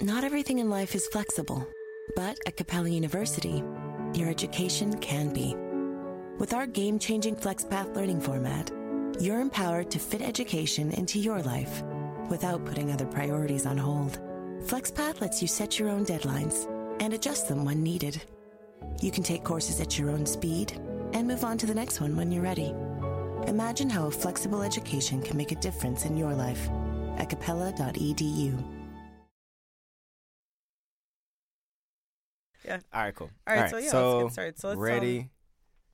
Not everything in life is flexible, but at Capella University, your education can be. With our game changing FlexPath learning format, you're empowered to fit education into your life without putting other priorities on hold. FlexPath lets you set your own deadlines and adjust them when needed. You can take courses at your own speed and move on to the next one when you're ready. Imagine how a flexible education can make a difference in your life at capella.edu. Yeah. All right, cool. All right, so yeah, let's get started. So let's, um, ready,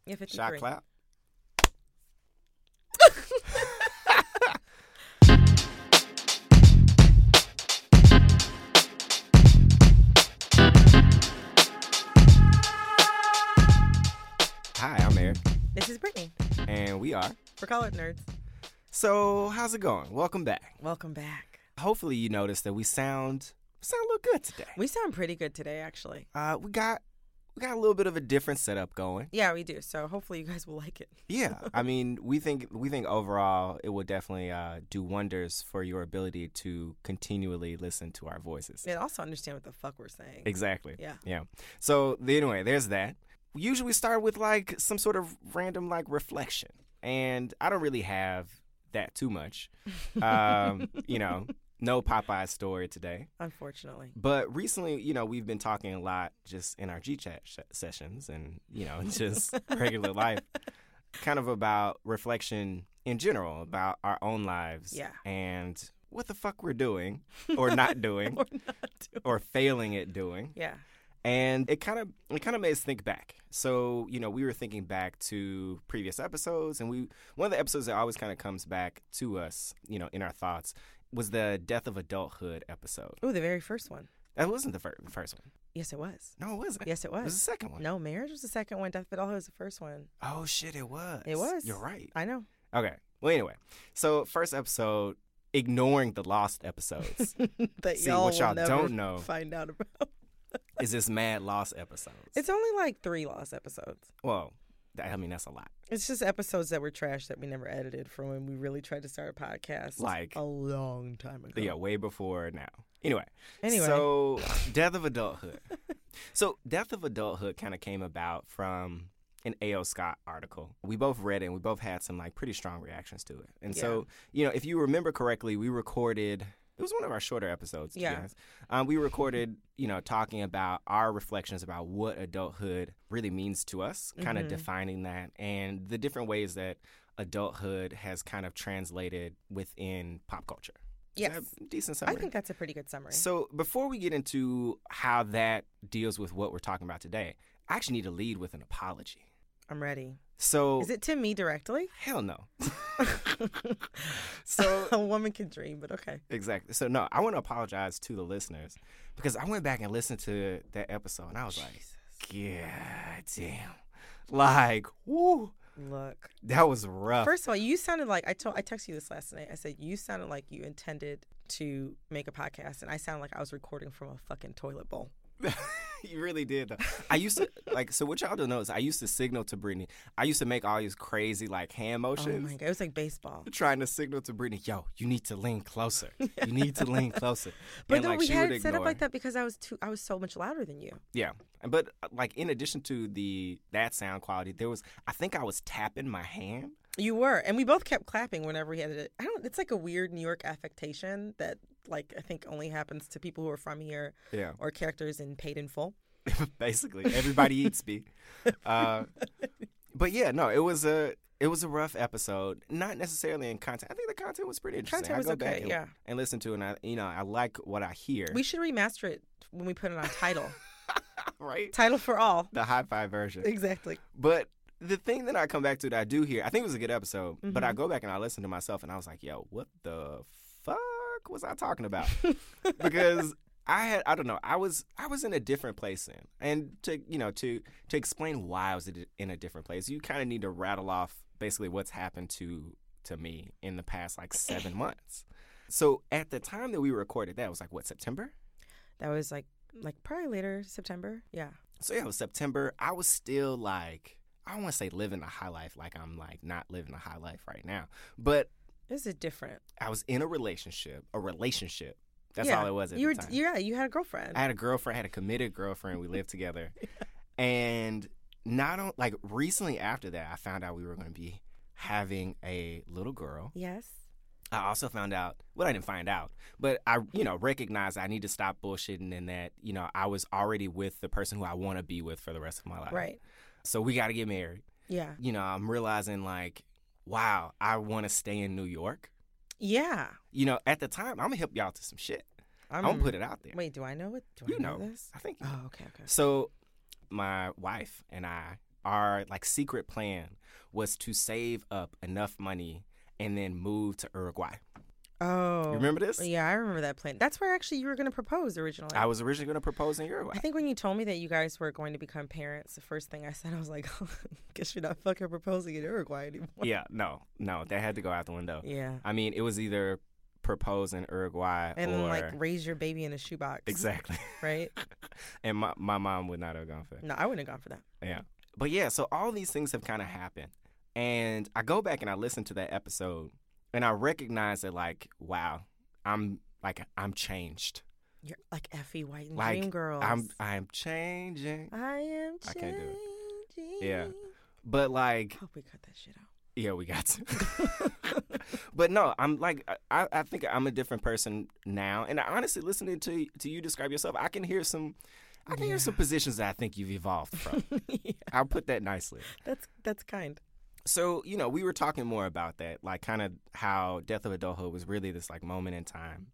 Yeah, 53. shot clap. Hi, I'm Eric, This is Brittany. and we are. We're college nerds. So, how's it going? Welcome back. Welcome back. Hopefully, you noticed that we sound sound a little good today. We sound pretty good today, actually. Uh, we got we got a little bit of a different setup going. Yeah, we do. So hopefully you guys will like it. Yeah, I mean, we think we think overall it will definitely uh, do wonders for your ability to continually listen to our voices. And also understand what the fuck we're saying. Exactly. Yeah. Yeah. So anyway, there's that. We usually start with like some sort of random like reflection, and I don't really have that too much. Um, you know, no Popeye story today. Unfortunately. But recently, you know, we've been talking a lot just in our G chat sh- sessions and, you know, just regular life, kind of about reflection in general, about our own lives. Yeah. And what the fuck we're doing or not doing We're not doing. or failing at doing. Yeah. And it kind of it kind of made us think back. So, you know, we were thinking back to previous episodes and we one of the episodes that always kind of comes back to us, you know, in our thoughts was the death of adulthood episode. Oh, the very first one. That wasn't the fir- first one. Yes, it was. No, it wasn't. Yes, it It was was. the second one. No, marriage was the second one. Death of Adulthood was the first one. Oh shit, it was. It was. You're right. I know. Okay. Well, anyway, so first episode, ignoring the lost episodes, that See, y'all what y'all don't know. Find out about. is this mad lost episodes? It's only like three lost episodes. well, I mean that's a lot. It's just episodes that were trash that we never edited from when we really tried to start a podcast. Like- a long time ago. Yeah, way before now. Anyway. Anyway. So, death of adulthood. so, death of adulthood kind of came about from an A.O. Scott article. We both read it and we both had some like pretty strong reactions to it. And so, you know, if you remember correctly, we recorded. It was one of our shorter episodes. Yeah. Um, we recorded, you know, talking about our reflections about what adulthood really means to us, kind of Mhm. defining that, and the different ways that adulthood has kind of translated within pop culture. Yes. decent I think that's a pretty good summary. So before we get into how that deals with what we're talking about today, I actually need to lead with an apology. I'm ready. So Is it to me directly? hell no. so a woman can dream, but okay. exactly. So no, I want to apologize to the listeners because I went back and listened to that episode and I was like, God damn. Like, whoo, Look. that was rough. First of all, you sounded like I told I texted you this last night. I said you sounded like you intended to make a podcast, and I sounded like I was recording from a fucking toilet bowl. you really did. Though. I used to like. So what y'all don't know is I used to signal to Brittany. I used to make all these crazy like hand motions. Oh my god, it was like baseball. trying to signal to Brittany, yo, you need to lean closer. You need to lean closer. But And, no, like, we had it set up like that because I was too. I was so much louder than you. Yeah, but uh, like in addition to the that sound quality, there was I think I was tapping my hand. You were, and we both kept clapping whenever we had it. I don't. It's like a weird New York affectation that, like, I think only happens to people who are from here Yeah, or characters in Paid in Full. basically everybody eats me. Uh, but yeah, no, it was a it was a rough episode. Not necessarily in content. I think the content was pretty interesting. Content was I go back okay, and, yeah. and listen to it, and I you know I like what I hear. We should remaster it when we put it on Tidal. right Tidal for all. the high five version. Exactly. But the thing that I come back to that I do hear, I think it was a good episode, but I Mhm. go back and I listen to myself and I was like, yo, what the fuck fuck was I talking about? because I had I don't know I was I was in a different place then, and to you know to to explain why I was in a different place, you kind of need to rattle off basically what's happened to to me in the past like seven months. So at the time that we recorded that was like what September. That was like like probably later September. Yeah. So yeah, it was September. I was still like I don't want to say living a high life like I'm like not living a high life right now, but this is different. I was in a relationship, a relationship. That's yeah. all it was at you were, the time. Yeah, you had a girlfriend. I had a girlfriend, I had a committed girlfriend. We lived together. yeah. And not on like recently after that, I found out we were going to be having a little girl. Yes. I also found out, well, I didn't find out, but I, you know, recognized I need to stop bullshitting and that, you know, I was already with the person who I want to be with for the rest of my life. Right. So we got to get married. Yeah. You know, I'm realizing like, wow, I want to stay in New York. Yeah. You know, at the time, I'm gonna help y'all to some shit. I'm, I'm gonna put it out there. Wait, do I know it? Do you I know, know, this? I think. oh, okay, okay. So, my wife and I, our like secret plan was to save up enough money and then move to Uruguay. Oh, you remember this? Yeah, I remember that plan. That's where actually you were going to propose originally. I was originally going to propose in Uruguay. I think when you told me that you guys were going to become parents, the first thing I said, I was like, oh, "Guess you're not fucking proposing in Uruguay anymore." Yeah, no, no, that had to go out the window. Yeah, I mean, it was either propose in Uruguay and or like raise your baby in a shoebox. exactly, Right. and my my mom would not have gone for that. no, I wouldn't have gone for that. Yeah. But yeah, so all these things have kind of happened. And I go back and I listen to that episode and I recognize that like, wow, I'm like I'm changed. You're like Effie White and Like Dream Girls. I'm I'm changing. I am I changing. can't do it. Yeah. But like Hope we cut that shit out. yeah, we got to. but no, I'm like I, I think I'm a different person now. And honestly listening to to you describe yourself, I can hear some I can hear some positions that I think you've evolved from. yeah, I'll put that nicely. that's that's kind. So, you know, we were talking more about that, like kind of how Death of Adulthood was really this like moment in time.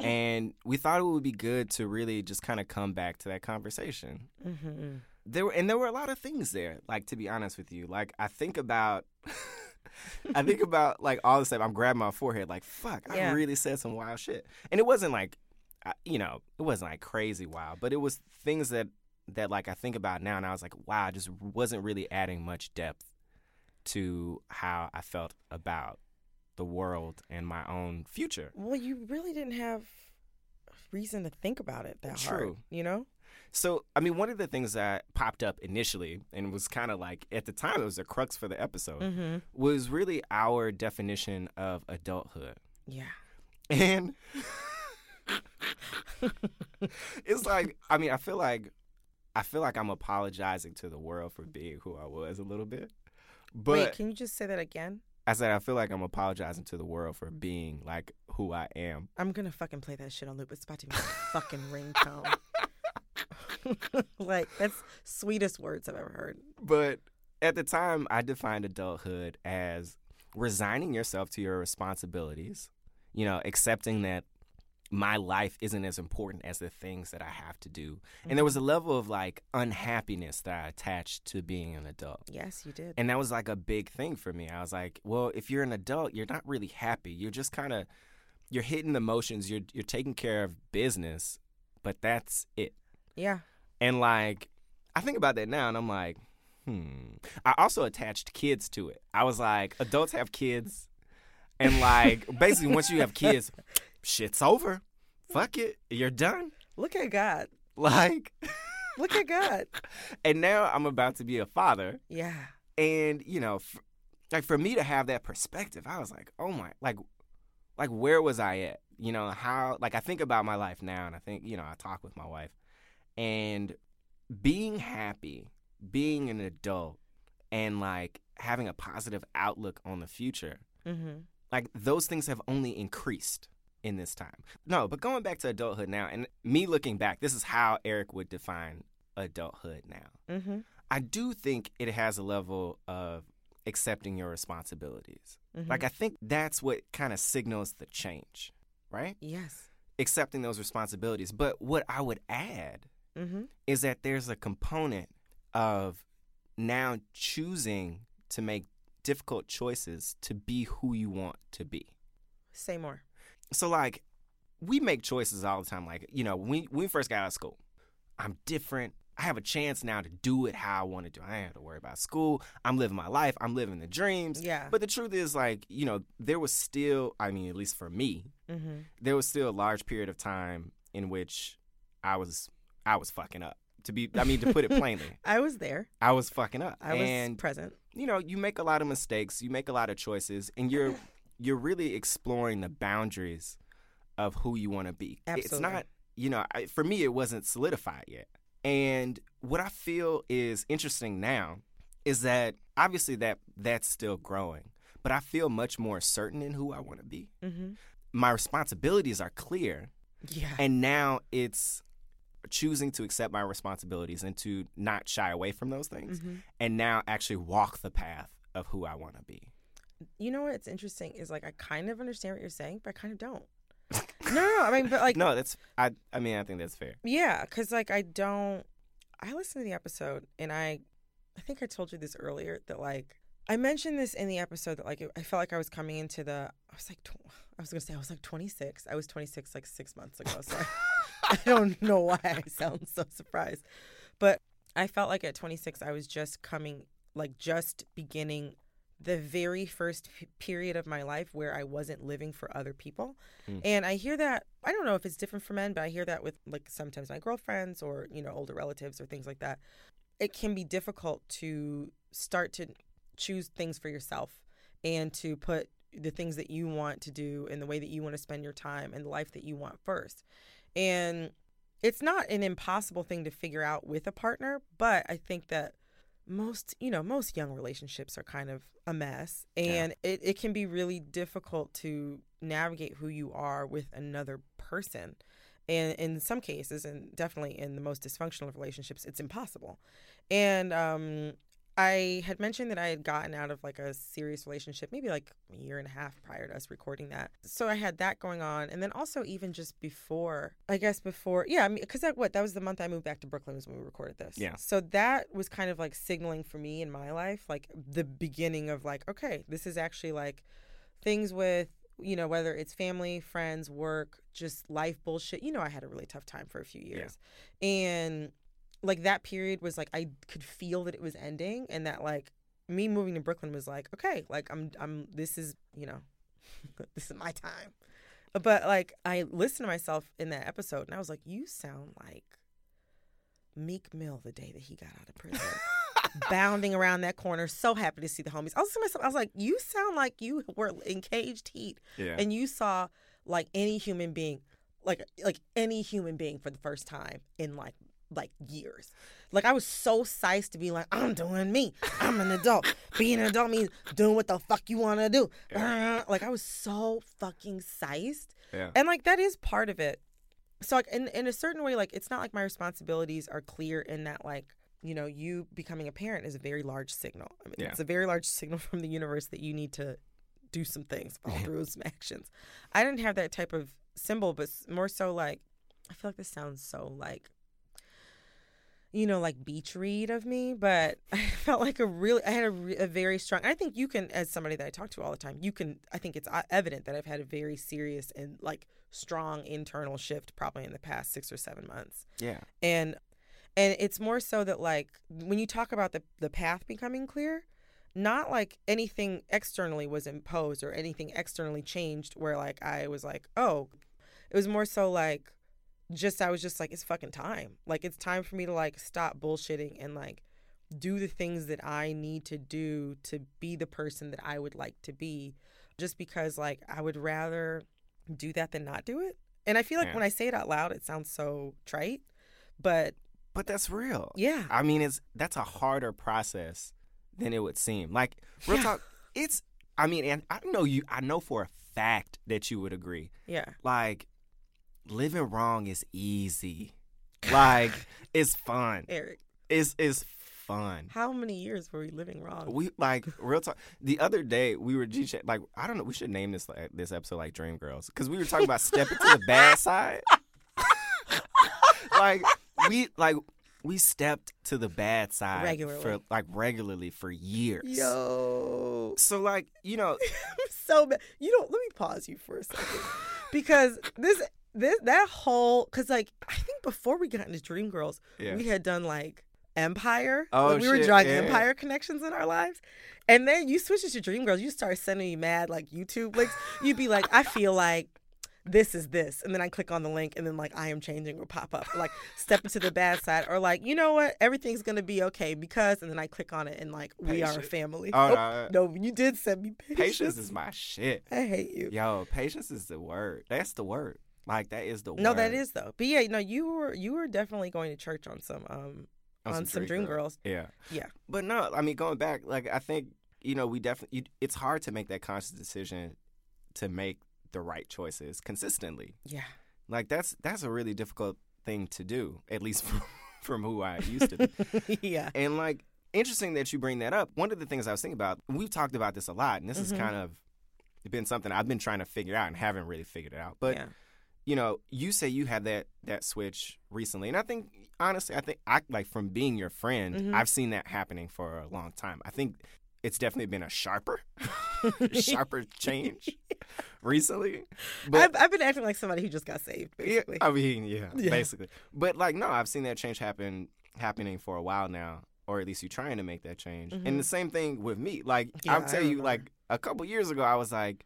and we thought it would be good to really just kind of come back to that conversation. Mm-hmm. There were and there were a lot of things there, like to be honest with you. Like I think about I think about like all the stuff I'm grabbing my forehead like fuck, I Yeah. really said some wild shit. And it wasn't like I- you know, it wasn't like crazy wild, but it was things that that like I think about now and I was like, wow, I just wasn't really adding much depth to how I felt about the world and my own future. Well, you really didn't have reason to think about it that hard. True. You know? So, I mean, one of the things that popped up initially and was kind of like at the time it was a crux for the episode Mm-hmm. was really our definition of adulthood. Yeah. And it's like, I mean, I feel like I feel like I'm apologizing to the world for being who I was a little bit. But Wait, can you just say that again? I said I feel like I'm apologizing to the world for being like who I am. I'm gonna fucking play that shit on loop. It's about to be my fucking ringtone. like that's sweetest words I've ever heard. But at the time, I defined adulthood as resigning yourself to your responsibilities, you know, accepting that my life isn't as important as the things that I have to do. And there was a level of like unhappiness that I attached to being an adult. Yes, you did. And that was like a big thing for me. I was like, well, if you're an adult, you're not really happy. You're just kind of you're hitting the motions, you're you're taking care of business, but that's it. yeah. And like, I think about that now, and I'm like, hmm. I also attached kids to it. I was like, adults have kids, and like, basically, once you have kids, shit's over. Fuck it, you're done. Look at God. Like, Look at God. and now I'm about to be a father, Yeah. and you know, f- like for me to have that perspective, I was like, oh my, like, like where was I at? You know, how? Like, I think about my life now, and I think, you know, I talk with my wife, and being happy, being an adult, and like having a positive outlook on the future, Mm-hmm. like those things have only increased in this time. No, but going back to adulthood now, and me looking back, this is how Eric would define adulthood now. Mm-hmm. I do think it has a level of accepting your responsibilities. Mhm. Like I think that's what kind of signals the change, right? Yes. Accepting those responsibilities. But what I would add Mm-hmm. is that there's a component of now choosing to make difficult choices to be who you want to be. Say more. So like we make choices all the time. Like, you know, when we, when we first got out of school, I'm different. I have a chance now to do it how I want to do. It. I ain't have to worry about school. I'm living my life. I'm living the dreams. Yeah. But the truth is, like, you know, there was still, I mean, at least for me, Mm-hmm. there was still a large period of time in which I was, I was fucking up. To be, I mean, to put it plainly, I was there. I was fucking up. I was and present. you know, you make a lot of mistakes, you make a lot of choices, and you're you're really exploring the boundaries of who you want to be. It's not, you know, I, for me, it wasn't solidified yet. And what I feel is interesting now is that obviously that that's still growing, but I feel much more certain in who I want to be. Mm-hmm. My responsibilities are clear, Yeah. and now it's choosing to accept my responsibilities and to not shy away from those things, Mm-hmm. and now actually walk the path of who I want to be. You know what's interesting is like I kind of understand what you're saying, but I kind of don't. no, no. I mean, but like, no, that's I. I mean, I think that's fair. yeah, because like I don't. I listened to the episode and I, I think I told you this earlier that like I mentioned this in the episode that like it, I felt like I was coming into the. I was like, tw- I was gonna say I was like 26. I was 26 like six months ago. So I don't know why I sound so surprised, but I felt like at 26 I was just coming like just beginning the very first p- period of my life where I wasn't living for other people. Mm. And I hear that I don't know if it's different for men, but I hear that with like sometimes my girlfriends or, you know, older relatives or things like that. It can be difficult to start to choose things for yourself and to put the things that you want to do and the way that you want to spend your time and the life that you want first. And it's not an impossible thing to figure out with a partner, but I think that most, you know, most young relationships are kind of a mess. And it, it can be really difficult to navigate who you are with another person. And in some cases, and definitely in the most dysfunctional relationships, it's impossible. And um, I had mentioned that I had gotten out of like a serious relationship maybe like a year and a half prior to us recording that. So I had that going on. And then also, even just before, I guess before, yeah, I mean, because that, what, that was the month I moved back to Brooklyn was when we recorded this. Yeah. So that was kind of like signaling for me in my life, like the beginning of like, okay, this is actually like things with, you know, whether it's family, friends, work, just life bullshit. You know, I had a really tough time for a few years. And like that period was like I could feel that it was ending and that like me moving to Brooklyn was like, okay, like I'm I'm this is, you know, this is my time. But like I listened to myself in that episode and I was like, you sound like Meek Mill the day that he got out of prison. Bounding around that corner, so happy to see the homies. I was to myself, I was like, you sound like you were in caged heat Yeah. and you saw like any human being like like any human being for the first time in like like years. Like i was so psyched to be like i'm doing me. I'm an adult. Being an adult means doing what the fuck you want to do uh, like i was so fucking psyched. Yeah. and like that is part of it. So like in, in a certain way like it's not like my responsibilities are clear in that like you know you becoming a parent is a very large signal. I mean Yeah. it's a very large signal from the universe that you need to do some things follow through some actions. I didn't have that type of symbol but more so like i feel like this sounds so like you know like beach read of me but i felt like a really i had a, a very strong i think you can as somebody that i talk to all the time you can i think it's uh, evident that i've had a very serious and like strong internal shift probably in the past six or seven months yeah. and and it's more so that like when you talk about the the path becoming clear not like anything externally was imposed or anything externally changed where like i was like oh it was more so like just i was just like it's fucking time like it's time for me to like stop bullshitting and like do the things that i need to do to be the person that i would like to be just because like i would rather do that than not do it and i feel like Yeah. when i say it out loud it sounds so trite but But that's real. yeah I mean, it's that's a harder process than it would seem. Like real Yeah. talk, it's. I mean, and I know you. I know for a fact that you would agree. yeah Like living wrong is easy. Like it's fun. eric It's it's fun. how many years were we living wrong We like real talk. The other day we were G like I don't know. We should name this like, this episode like Dream Girls because we were talking about stepping to the bad side. like we like we stepped to the bad side Regularly. for like regularly for years. yo So like you know so bad. You don't. Let me pause you for a second, because this this that whole because like I think before we got into Dream Girls, Yeah. we had done like Empire. Oh, Like, we were shit, drawing yeah. Empire connections in our lives, and then you switch it to Dream Girls. You start sending me mad like YouTube links. You'd be like, I feel like this is this, and then I click on the link, and then like I am changing will pop up, like step into the bad side, or like you know what, everything's gonna be okay because, and then I click on it, and like we are a family. Oh, Oh, no. no, you did send me patience. Patience is my shit. I hate you. Yo, patience is the word. That's the word. Like that is the word. No, that is though. But yeah, no, you were you were definitely going to church on some um on some Dream Girls. Yeah. Yeah. But no, I mean going back, like I think you know we definitely. It's hard to make that conscious decision to make the right choices consistently. Yeah. Like that's that's a really difficult thing to do, at least from, from who I used to be. yeah. And like interesting that you bring that up. One of the things I was thinking about, we've talked about this a lot, and this Mhm. has kind of been something I've been trying to figure out and haven't really figured it out. But yeah. You know, you say you had that that switch recently, and I think honestly, I think I like from being your friend, Mhm. I've seen that happening for a long time. I think it's definitely been a sharper, sharper change recently. I've, I've been acting like somebody who just got saved, Yeah, basically. I mean, yeah, Yeah. basically. But like, no, I've seen that change happen happening for a while now, or at least you trying to make that change. Mhm. And the same thing with me. Like, Yeah, I'll tell you, like a couple years ago, I was like,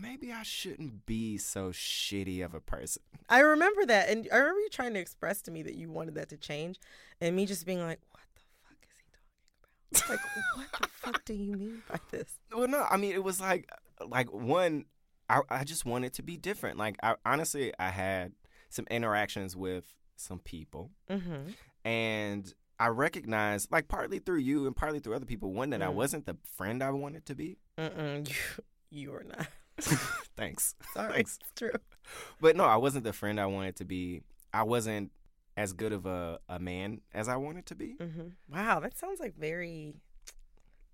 maybe I shouldn't be so shitty of a person. I remember that, and I remember you trying to express to me that you wanted that to change, and me just being like, "What the fuck is he talking about? Like, what the fuck do you mean by this?" Well, no, I mean, it was like, like one, I, I just wanted to be different. Like, I honestly, I had some interactions with some people, Mm-hmm. and I recognized, like, partly through you and partly through other people, one that I Mm. wasn't the friend I wanted to be. Mm-mm. You, you are not. Thanks. Sorry, Thanks. it's true. But no, I wasn't the friend I wanted to be. I wasn't as good of a, a man as I wanted to be. Mm-hmm. Wow, that sounds like very,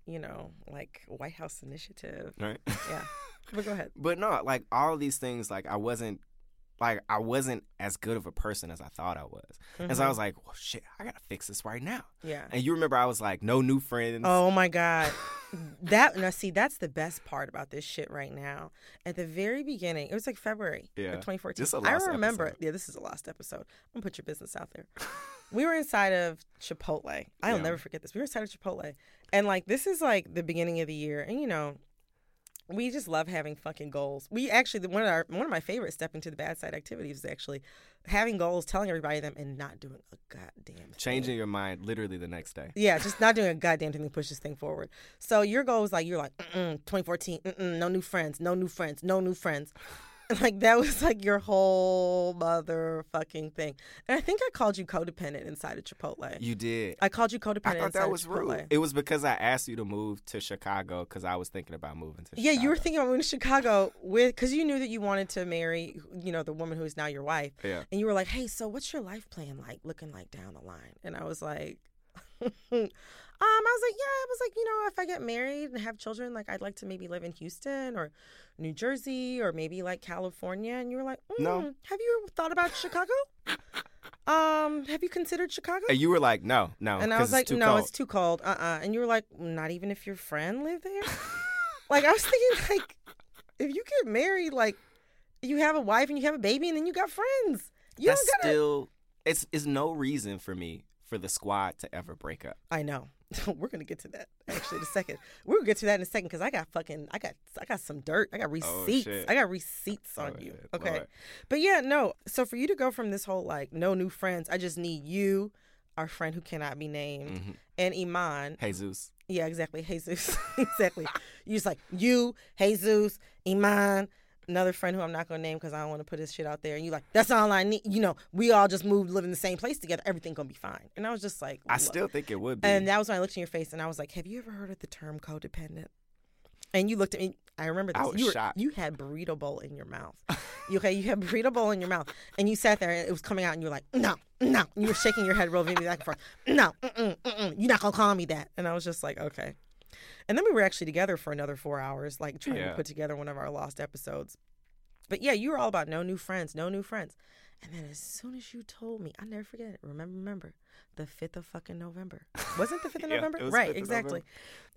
you know, like White House initiative. Right. Yeah, but go ahead. But no, like all of these things, like I wasn't, like I wasn't as good of a person as I thought I was. And so I Mhm. was like, well, shit, I gotta fix this right now. yeah. And you remember I was like, no new friends. Oh my God. That now see that's the best part about this shit right now. At the very beginning, it was like February Yeah. of 2014. This is a I lost remember. episode. Yeah, this is a lost episode. I'm gonna put your business out there. we were inside of Chipotle. I'll Yeah. never forget this. We were inside of Chipotle, and like this is like the beginning of the year, and you know. We just love having fucking goals. We actually one of our one of my favorite stepping to the bad side activities is actually having goals, telling everybody them, and not doing a goddamn thing. Changing your mind literally the next day. Yeah, just not doing a goddamn thing to push this thing forward. So your goal is like you're like mm-mm, 2014, mm-mm, no new friends, no new friends, no new friends. Like that was like your whole motherfucking thing. And I think I called you codependent inside of Chipotle. You did. I called you codependent. I thought inside that was Chipotle. rude. It was because I asked you to move to Chicago because I was thinking about moving to Chicago. Yeah, Chicago. you were thinking about moving to Chicago with because you knew that you wanted to marry, you know, the woman who is now your wife. Yeah. And you were like, "Hey, so what's your life plan like, looking like down the line?" And I was like, "Um, I was like, yeah, I was like, you know, if I get married and have children, like, I'd like to maybe live in Houston or New Jersey or maybe like California." And you were like, mm, No. Have you thought about Chicago? um, have you considered Chicago?" And you were like, no, no. And I was like, no, cold. it's too cold. Uh uh And you were like, not even if your friend lived there? like, I was thinking, like, if you get married, like, you have a wife and you have a baby and then you got friends. You That's gotta. still, it's, it's no reason for me for the squad to ever break up. I know. We're gonna get to that actually in a second. We're gonna get to that in a second because I got fucking, I got, I got some dirt. I got receipts. Oh. I got receipts on Lord, you. Okay. Lord. But yeah, no. So for you to go from this whole like no new friends, I just need you, our friend who cannot be named, Mhm. and Iman. Jesus. Yeah, exactly. Jesus. exactly. You just like you, Jesus, Iman, another friend who I'm not gonna name because I don't want to put his shit out there. And you like, that's all I need. You know, we all just moved, live in the same place together. Everything gonna be fine. And I was just like, I "Look." still think it would be. And that was when I looked in your face and I was like, Have you ever heard of the term codependent? And you looked at me. I remember this. I was you, were, shocked. you had burrito bowl in your mouth. You okay? You had burrito bowl in your mouth, and you sat there, and it was coming out, and you were like, "No, no." And You were shaking your head, rolling me back and forth. No, mm-mm, mm-mm, you're not gonna call me that. And I was just like, okay. And then we were actually together for another four hours, like trying Yeah. to put together one of our lost episodes. But yeah, you were all about no new friends, no new friends. And then as soon as you told me, I never forget it. Remember, remember, the fifth of fucking November. Wasn't the fifth of Yeah, November? right, 5th exactly. November.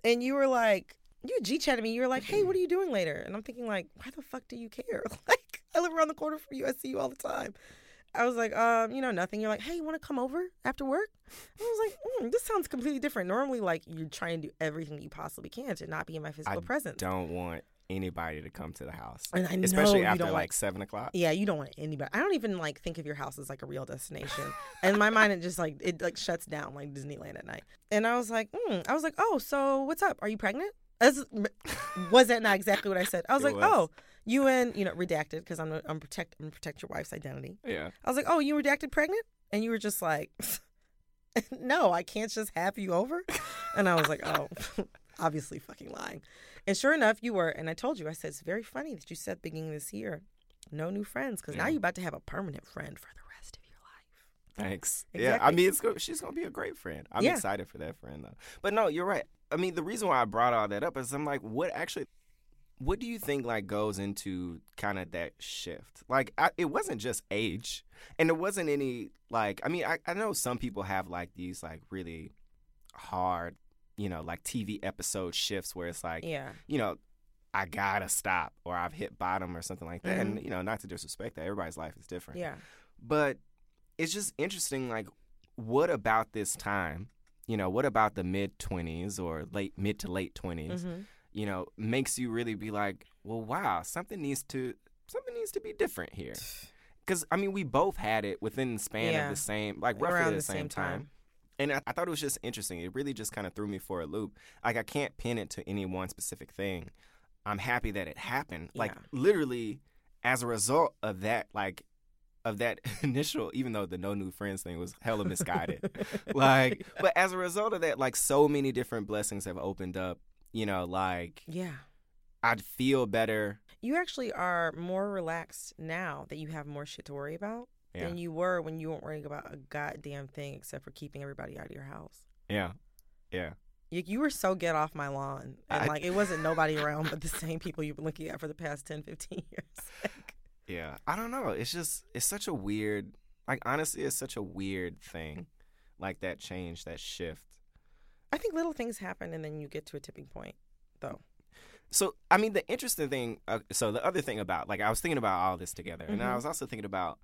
And you were like, you G chatted me. You were like, hey, what are you doing later? And I'm thinking like, why the fuck do you care? like, I live around the corner from you. I see you all the time. I was like, um, you know, nothing. You're like, hey, you want to come over after work? I was like, mm, this sounds completely different. Normally, like, you're trying to do everything you possibly can to not be in my physical I presence. don't want anybody to come to the house, And I know especially you after don't like want- seven o'clock. Yeah, you don't want anybody. I don't even like think of your house as like a real destination. and in my mind, it just like it like shuts down like Disneyland at night. And I was like, mm. I was like, oh, so what's up? Are you pregnant? As, was that not exactly what I said? I was It like, was. oh, you and you know redacted because I'm I'm protect I'm protect your wife's identity. Yeah. I was like, oh, you redacted pregnant, and you were just like, no, I can't just have you over. And I was like, oh, obviously fucking lying. And sure enough, you were. And I told you, I said, it's very funny that you said beginning this year, no new friends, because now you're about to have a permanent friend for the rest of your life. Thanks. Yeah, I mean, it's go- she's gonna be a great friend. I'm Yeah. excited for that friend though. But no, you're right. I mean, the reason why I brought all that up is I'm like, what actually, what do you think like goes into kind of that shift? Like, I, it wasn't just age, and there wasn't any like. I mean, I, I know some people have like these like really hard, you know, like TV episode shifts where it's like, Yeah. you know, I gotta stop or I've hit bottom or something like that. Mhm. And you know, not to disrespect that, everybody's life is different Yeah. but it's just interesting like what about this time you know what about the mid 20s or late mid to late 20s hmm you know makes you really be like well wow something needs to something needs to be different here because i mean we both had it within the span Yeah. of the same like roughly Around the, the same, same time. time. and I, I thought it was just interesting it really just kind of threw me for a loop like i can't pin it to any one specific thing i'm happy that it happened like Yeah. literally as a result of that like of that initial even though the no new friends thing was hella misguided like but as a result of that like so many different blessings have opened up you know like Yeah. i'd feel better You actually are more relaxed now that you have more shit to worry about Yeah. than you were when you weren't worrying about a goddamn thing except for keeping everybody out of your house. yeah yeah You, you were so get off my lawn. And I- like it wasn't nobody around but the same people you've been looking at for the past 10, 15 years. yeah i don't know it's just it's such a weird like honestly it's such a weird thing like that change that shift I think little things happen and then you get to a tipping point, though. So, I mean, the interesting thing, uh, so the other thing about, like, I was thinking about all this together, and I was also thinking about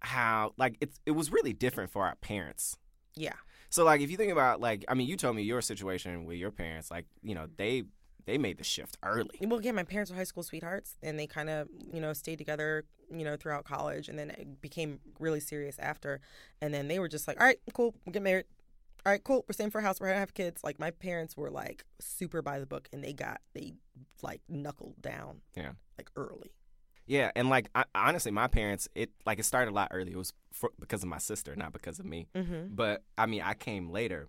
how, like, it's it was really different for our parents. Yeah. So, like, if you think about, like, I mean, you told me your situation with your parents, like, you know, they they made the shift early. Well, again, my parents were high school sweethearts, and they kind of, you know, stayed together, you know, throughout college, and then it became really serious after. And then they were just like, "All right, cool, we're getting married. All right, cool, we're staying for a house. We're gonna have kids." Like my parents were like super by the book, and they got they like knuckled down, Yeah. like early. Yeah, and like I, honestly, my parents, it like it started a lot early. It was for, because of my sister, not because of me. Mm-hmm. But I mean, I came later.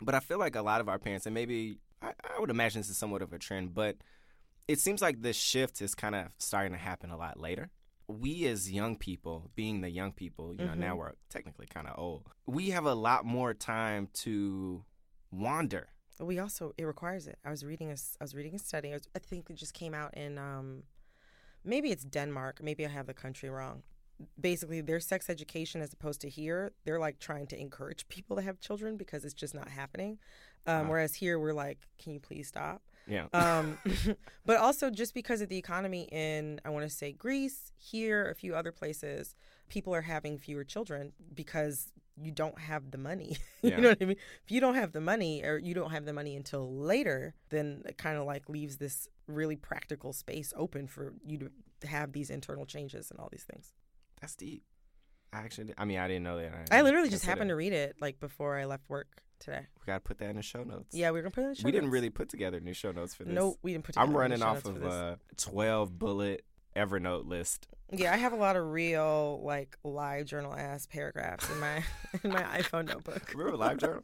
But I feel like a lot of our parents, and maybe I, I would imagine this is somewhat of a trend, but it seems like this shift is kind of starting to happen a lot later. We as young people, being the young people, you know, now Mhm. we're technically kind of old. We have a lot more time to wander. But we also it requires it. I was reading a I was reading a study. I, was, I think it just came out in um, maybe it's Denmark. Maybe I have the country wrong. Basically, their sex education, as opposed to here, they're like trying to encourage people to have children because it's just not happening. Um, Wow. Whereas here, we're like, can you please stop? Yeah. Um, but also just because of the economy in, I want to say Greece, here, a few other places, people are having fewer children because you don't have the money. Yeah. you know what I mean? If you don't have the money or you don't have the money until later, then it kind of like leaves this really practical space open for you to have these internal changes and all these things. That's deep. I actually, I mean, I didn't know that. I literally just happened to read it like before I left work today. We got to put that in the show notes. Yeah, we were gonna put it in the show we didn't notes. really put together new show notes for this. No, we didn't put. Together. I'm together any running show off notes for of this. a 12 bullet Evernote list. Yeah, I have a lot of real like live journal ass paragraphs in my in my iPhone notebook. Remember Live Journal?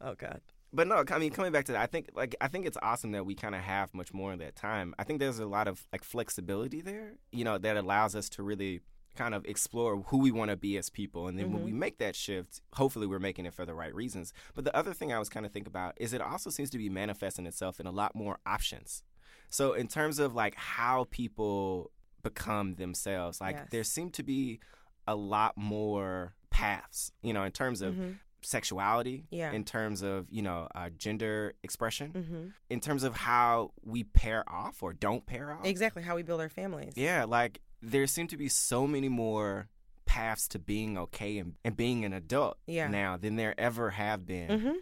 Oh god. But no, I mean, coming back to that, I think like I think it's awesome that we kind of have much more of that time. I think there's a lot of like flexibility there, you know, that allows us to really kind of explore who we want to be as people. And then when Mhm. we make that shift, hopefully we're making it for the right reasons. But the other thing I was kind of think about is it also seems to be manifesting itself in a lot more options. So in terms of like how people become themselves, like Yes. there seem to be a lot more paths, you know, in terms of Mhm. sexuality, Yeah. in terms of you know uh, gender expression, Mhm. in terms of how we pair off or don't pair off. Exactly how we build our families. Yeah, like there seem to be so many more paths to being okay and, and being an adult Yeah. now than there ever have been. Mm-hmm.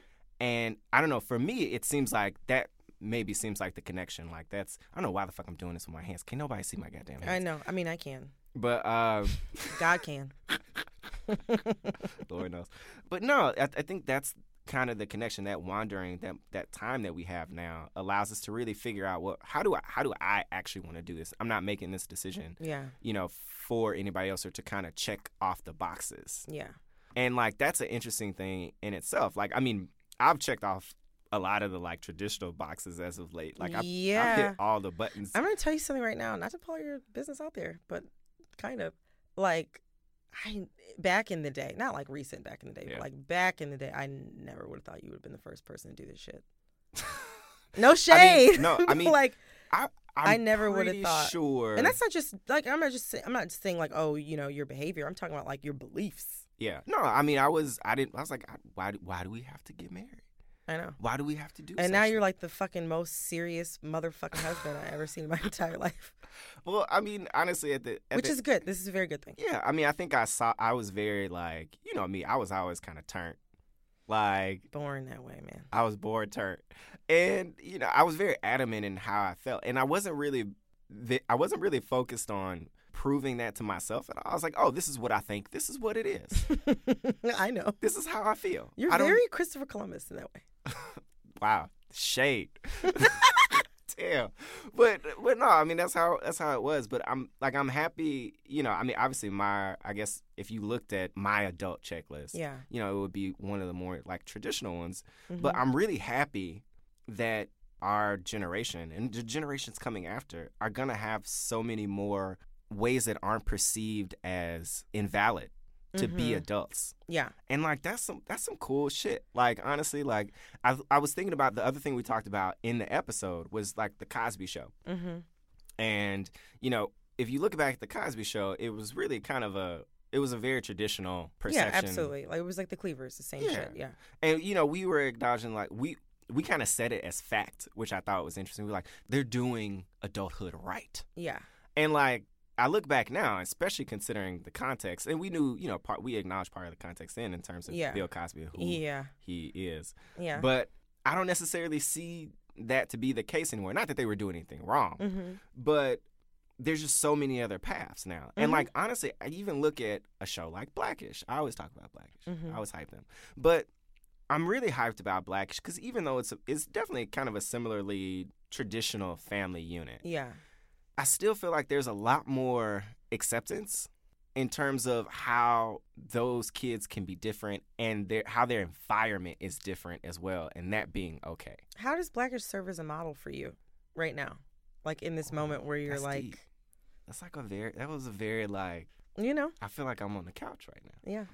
And I don't know, for me, it seems like that maybe seems like the connection. Like that's, I don't know why the fuck I'm doing this with my hands. Can nobody see my goddamn hands? I know. I mean, I can. But, um, God can. Lord knows. But no, I, I think that's kind of the connection. That wandering, that that time that we have now, allows us to really figure out what how do I how do I actually want to do this? I'm not making this decision, Yeah. you know, for anybody else or to kind of check off the boxes. Yeah. And like that's an interesting thing in itself. Like I mean, I've checked off a lot of the like traditional boxes as of late. Like I've, I've hit all the buttons. I'm gonna tell you something right now. Not to pull your business out there, but kind of like I back in the day, not like recent back in the day, Yeah. but like back in the day, I never would have thought you would have been the first person to do this shit. No shade. no, I mean, like, I I'm I never would've pretty thought- Sure. and that's not just like I'm not just I'm not just saying like oh you know your behavior. I'm talking about like your beliefs. Yeah. No, I mean, I was, I didn't, I was like, I- why, why do we have to get married? I know. Why do we have to do? And now you're like the fucking most serious motherfucking husband I ever seen in my entire life, Well, I mean, honestly, at the, at which the- is good. This is a very good thing. yeah. I mean, I think I saw, I was very like, you know me, I was always kind of turned, like Born that way, man. I was bored turned, and you know, I was very adamant in how I felt, and I wasn't really, I wasn't really focused on proving that to myself at all. I was like, oh, this is what I think. This is what it is. I know. this is how I feel. You're I very Christopher Columbus in that way. Wow, shade. Damn, but but no, I mean that's how that's how it was. But I'm like I'm happy, you know. I mean, obviously my I guess if you looked at my adult checklist, Yeah. you know, it would be one of the more like traditional ones. Mm-hmm. But I'm really happy that our generation and the generations coming after are gonna have so many more ways that aren't perceived as invalid to be Mhm. adults. Yeah. And like that's some that's some cool shit. Like honestly, like I I was thinking about the other thing we talked about in the episode was like the Cosby Show. Mm-hmm. And you know, if you look back at the Cosby Show, it was really kind of a it was a very traditional perception. Yeah, absolutely. Like it was like the Cleavers, the same Yeah. shit. Yeah. And you know, we were acknowledging like we we kind of said it as fact, which I thought was interesting. We were like, they're doing adulthood right. Yeah. And like I look back now, especially considering the context, and we knew, you know, part we acknowledged part of the context then in terms of Yeah. Bill Cosby, who Yeah. he is. Yeah. But I don't necessarily see that to be the case anymore. Not that they were doing anything wrong, mm-hmm. but there's just so many other paths now. And Mhm. like honestly, I even look at a show like Blackish. I always talk about Blackish. Mhm. I always hype them, but I'm really hyped about Blackish because even though it's a, it's definitely kind of a similarly traditional family unit, Yeah. I still feel like there's a lot more acceptance in terms of how those kids can be different and their how their environment is different as well, and that being okay. How does Blackish serve as a model for you right now? Like in this moment where you're That's like, deep. that's like a very that was a very like you know, I feel like I'm on the couch right now. yeah.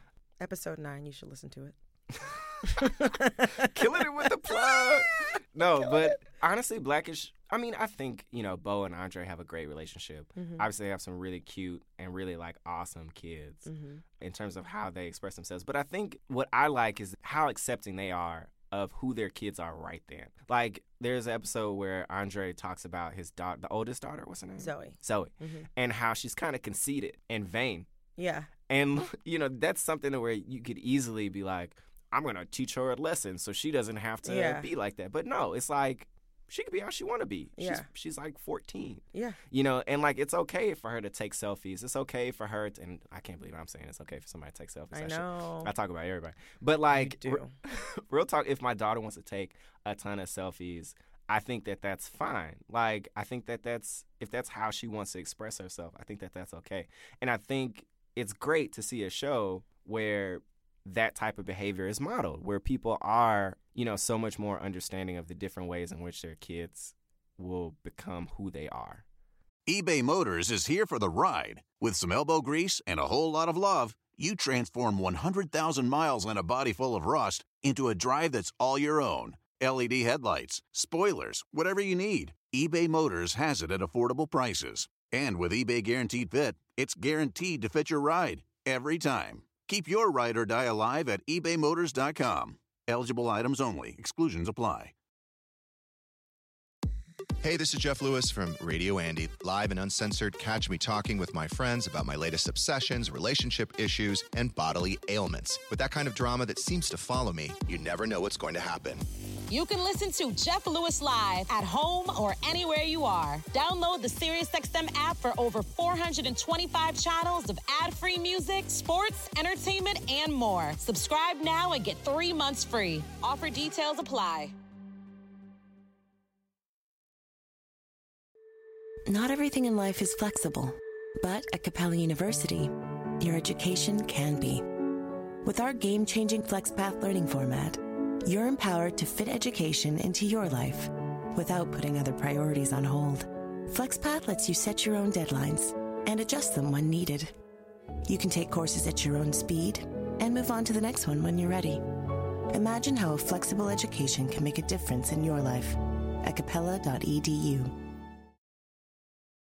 Episode nine, you should listen to it. Killing it with the plug. No, but honestly, Blackish. I mean, I think you know Bow and Andre have a great relationship. Mhm. Obviously, they have some really cute and really like awesome kids Mm-hmm. in terms of how they express themselves. But I think what I like is how accepting they are of who their kids are right then. Like, there's an episode where Andre talks about his daughter, the oldest daughter. What's her name? Zoe. Zoe, Mm-hmm. and how she's kind of conceited and vain. Yeah. And you know that's something where you could easily be like, I'm gonna teach her a lesson so she doesn't have to Yeah. be like that. But no, it's like she could be how she want to be. She's, Yeah. she's like 14, Yeah. you know, and like it's okay for her to take selfies. It's okay for her to, and I can't believe I'm saying it's okay for somebody to take selfies. I shit- know. I talk about everybody, but like re- real talk. If my daughter wants to take a ton of selfies. I think that that's fine. Like, I think that that's if that's how she wants to express herself. I think that that's okay. And I think it's great to see a show where that type of behavior is modeled, where people are, you know, so much more understanding of the different ways in which their kids will become who they are. eBay Motors is here for the ride. With some elbow grease and a whole lot of love, you transform 100,000 miles and a body full of rust into a drive that's all your own. LED headlights, spoilers, whatever you need, eBay Motors has it at affordable prices. And with eBay Guaranteed Fit, it's guaranteed to fit your ride every time. Keep your ride or die alive at ebaymotors.com. Eligible items only, exclusions apply. Hey, this is Jeff Lewis from Radio Andy, live and uncensored. Catch me talking with my friends about my latest obsessions, relationship issues, and bodily ailments. With that kind of drama that seems to follow me, you never know what's going to happen. You can listen to Jeff Lewis live at home or anywhere you are. Download the SiriusXM app for over 425 channels of ad-free music, sports, entertainment, and more. Subscribe now and get three months free. Offer details apply. Not everything in life is flexible, but at Capella University, your education can be. With our game changing FlexPath learning format, you're empowered to fit education into your life without putting other priorities on hold. FlexPath lets you set your own deadlines and adjust them when needed. You can take courses at your own speed and move on to the next one when you're ready. Imagine how a flexible education can make a difference in your life at capella.edu.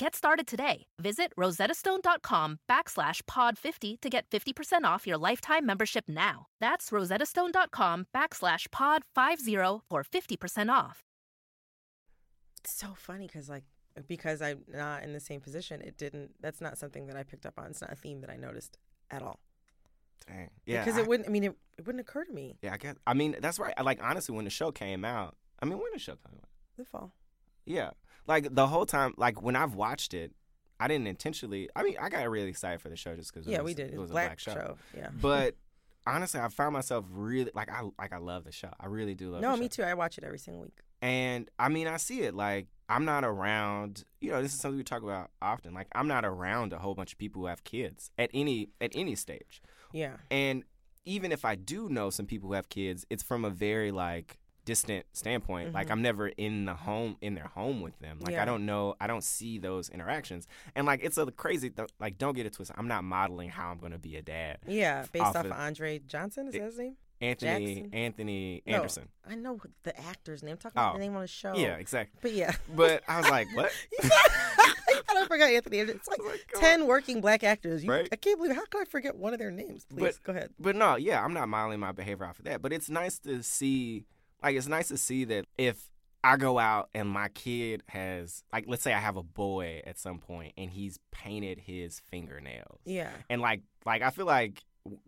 Get started today. Visit rosettastone.com backslash pod50 to get 50% off your lifetime membership now. That's rosettastone.com backslash pod50 for 50% off. It's so funny because like because I'm not in the same position, it didn't. That's not something that I picked up on. It's not a theme that I noticed at all. Dang. Yeah. because I- it wouldn't. I mean, it, it wouldn't occur to me. Yeah, I guess. I mean, that's right. Like honestly, when the show came out, I mean, when the show came out, The fall. yeah, like the whole time, like when I've watched it, I didn't intentionally. I mean, I got really excited for the show just because. Yeah, was, we did. It was a black show. show. Yeah. But honestly, I found myself really like I like I love the show. I really do love. no, the show. me too. I watch it every single week. And I mean, I see it. Like, I'm not around. You know, this is something we talk about often. Like, I'm not around a whole bunch of people who have kids at any at any stage. Yeah. And even if I do know some people who have kids, it's from a very like distant standpoint. Like, Mhm. I'm never in the home in their home with them. Like, Yeah. I don't know. I don't see those interactions. And like, it's a crazy. Th- like, don't get it twisted. I'm not modeling how I'm going to be a dad. Yeah, based Off off, of- Andre Johnson, is that his name? Anthony Jackson? Anthony No, Anderson. I know the actor's name. I'm talking about Oh. the name on the show. Yeah, exactly. But yeah. But I was like, what? I forgot Anthony. Anderson. It's like, like, come ten working black actors. You, Right? I can't believe It. how could I forget one of their names? Please But- go ahead. But no, yeah, I'm not modeling my behavior off of that. But it's nice to see, like, it's nice to see that if I go out and my kid has, like, let's say I have a boy at some point and he's painted his fingernails. Yeah. And like, like I feel like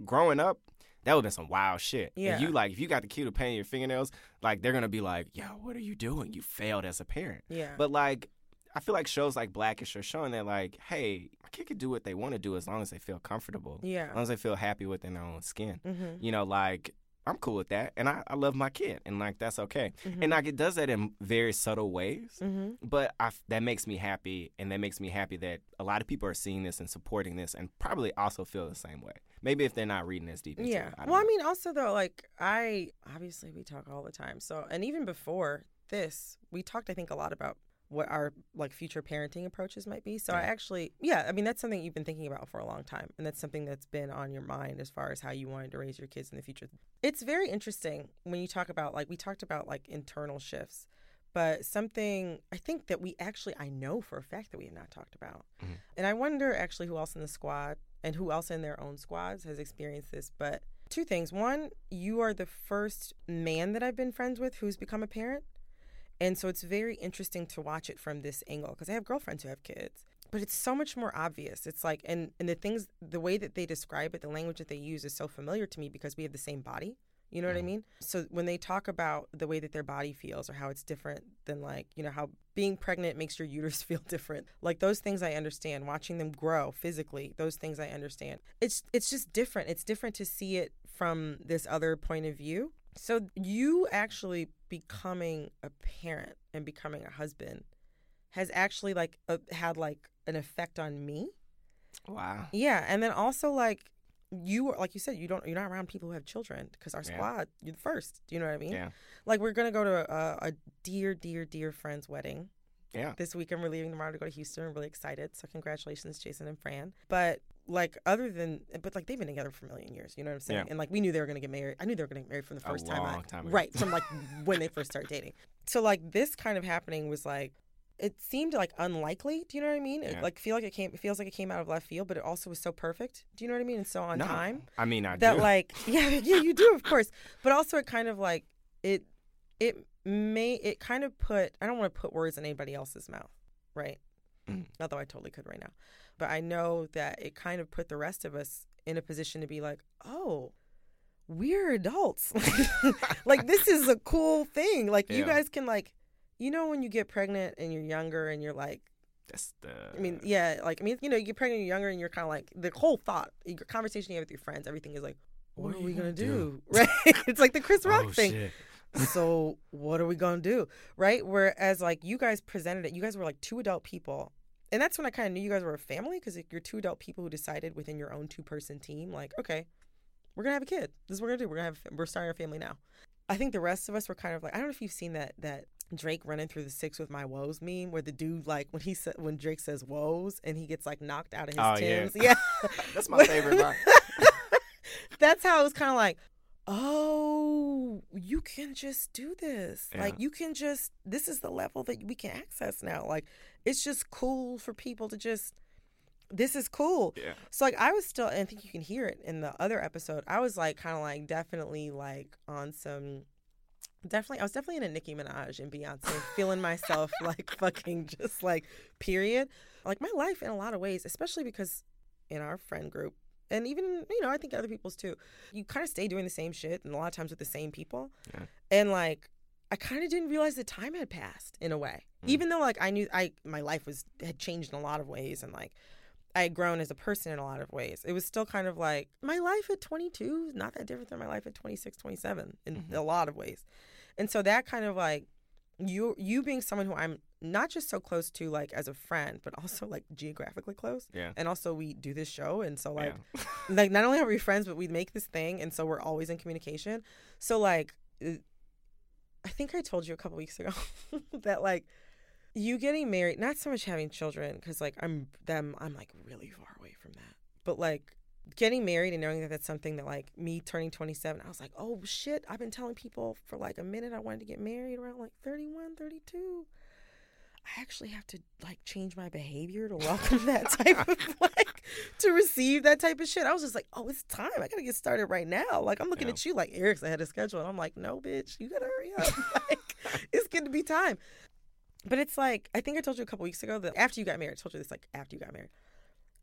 growing up, that would have been some wild shit. Yeah. And you like, if you got the kid to paint your fingernails, like they're gonna be like, "Yo, what are you doing? You failed as a parent." Yeah. But like, I feel like shows like Blackish are showing that like, hey, my kid can do what they want to do as long as they feel comfortable. Yeah. As long as they feel happy within their own skin. Mhm. You know, like I'm cool with that, and I, I love my kid, and like that's okay. Mhm. And like it does that in very subtle ways, Mhm. but I that makes me happy, and that makes me happy that a lot of people are seeing this and supporting this, and probably also feel the same way. Maybe if they're not reading as deep. Yeah. it. I Well, I mean, also though, like I obviously we talk all the time. So, and even before this, we talked, I think, a lot about what our like future parenting approaches might be. So I actually, yeah, I mean, that's something you've been thinking about for a long time, and that's something that's been on your mind as far as how you wanted to raise your kids in the future. It's very interesting when you talk about like we talked about like internal shifts. But something I think that we actually, I know for a fact that we have not talked about. Mhm. And I wonder actually who else in the squad and who else in their own squads has experienced this. But two things. One, you are the first man that I've been friends with who's become a parent. And so it's very interesting to watch it from this angle because I have girlfriends who have kids. But it's so much more obvious. It's like, and, and the things, the way that they describe it, the language that they use is so familiar to me because we have the same body. You know what I mm-hmm. mean? So when they talk about the way that their body feels or how it's different than like, you know, how being pregnant makes your uterus feel different. Like those things I understand. Watching them grow physically, those things I understand. It's it's just different. It's different to see it from this other point of view. So you actually becoming a parent and becoming a husband has actually like uh, had like an effect on me. wow. Yeah, and then also like you are like you said you don't you're not around people who have children because our Yeah. squad you're the first. Do you know what I mean? Yeah. Like we're gonna go to a, a dear dear dear friend's wedding Yeah. this weekend. We're leaving tomorrow to go to Houston. We're really excited. So congratulations, Jason and Fran. But like other than but like they've been together for a million years you know what i'm saying Yeah. and like we knew they were gonna get married i knew they were gonna get married from the first time, I, time right from like when they first started dating so like this kind of happening was like it seemed like unlikely do you know what i mean it like feel like it came it feels like it came out of left field but it also was so perfect do you know what i mean and so on No. time I mean, I that do. like yeah yeah you do of course but also it kind of like it it may it kind of put i don't want to put words in anybody else's mouth right Mm. although i totally could right now but i know that it kind of put the rest of us in a position to be like oh we're adults like this is a cool thing like you guys can like you know when you get pregnant and you're younger and you're like That's the. I mean, yeah, like I mean, you know, you get pregnant, and you're younger, and you're kind of like the whole thought, your conversation you have with your friends, everything is like, what, are we gonna, do? Right? it's like the Chris oh, Rock oh, thing. So what are we gonna do? Right? Whereas like you guys presented it, you guys were like two adult people, and that's when I kind of knew you guys were a family because you're two adult people who decided within your own two person team, like, okay, we're gonna have a kid. This is what we're gonna do. We're gonna have we're starting our family now. I think the rest of us were kind of like I don't know if you've seen that that Drake running through the six with my woes meme where the dude like when he said when Drake says woes and he gets like knocked out of his Oh, yeah. Yeah. That's my favorite part. That's how it was kind of like, oh, Oh, you can just do this. Like you can just this is the level that we can access now. Like it's just cool for people to just this is cool. Yeah. So like I was still and I think you can hear it in the other episode. I was like kind of like definitely like on some definitely I was definitely in a Nicki Minaj and Beyonce feeling myself like fucking just like period. Like my life in a lot of ways, especially because in our friend group and even you know I think other people's too. You kind of stay doing the same shit and a lot of times with the same people. Yeah. And like I kind of didn't realize the time had passed in a way. Mm. Even though like I knew I my life was had changed in a lot of ways and like I had grown as a person in a lot of ways. It was still kind of like my life at 22 is not that different than my life at 26, 27 in Mm-hmm. a lot of ways. And so that kind of like you you being someone who I'm not just so close to like as a friend, but also like geographically close. Yeah. And also we do this show and so like Yeah. like not only are we friends, but we make this thing and so we're always in communication. So like uh, I think I told you a couple weeks ago that like you getting married, not so much having children, because like I'm them, I'm like really far away from that. But like getting married and knowing that that's something that like me turning 27, I was like, oh shit, I've been telling people for like a minute I wanted to get married around like 31, 32. I actually have to like change my behavior to welcome that type of like to receive that type of shit. I was just like, oh, it's time. I gotta get started right now. Like I'm looking Yeah. at you like Eric's ahead of schedule, and I'm like, no, bitch, you gotta hurry up. like it's going to be time. But it's like I think I told you a couple weeks ago that after you got married, I told you this like after you got married.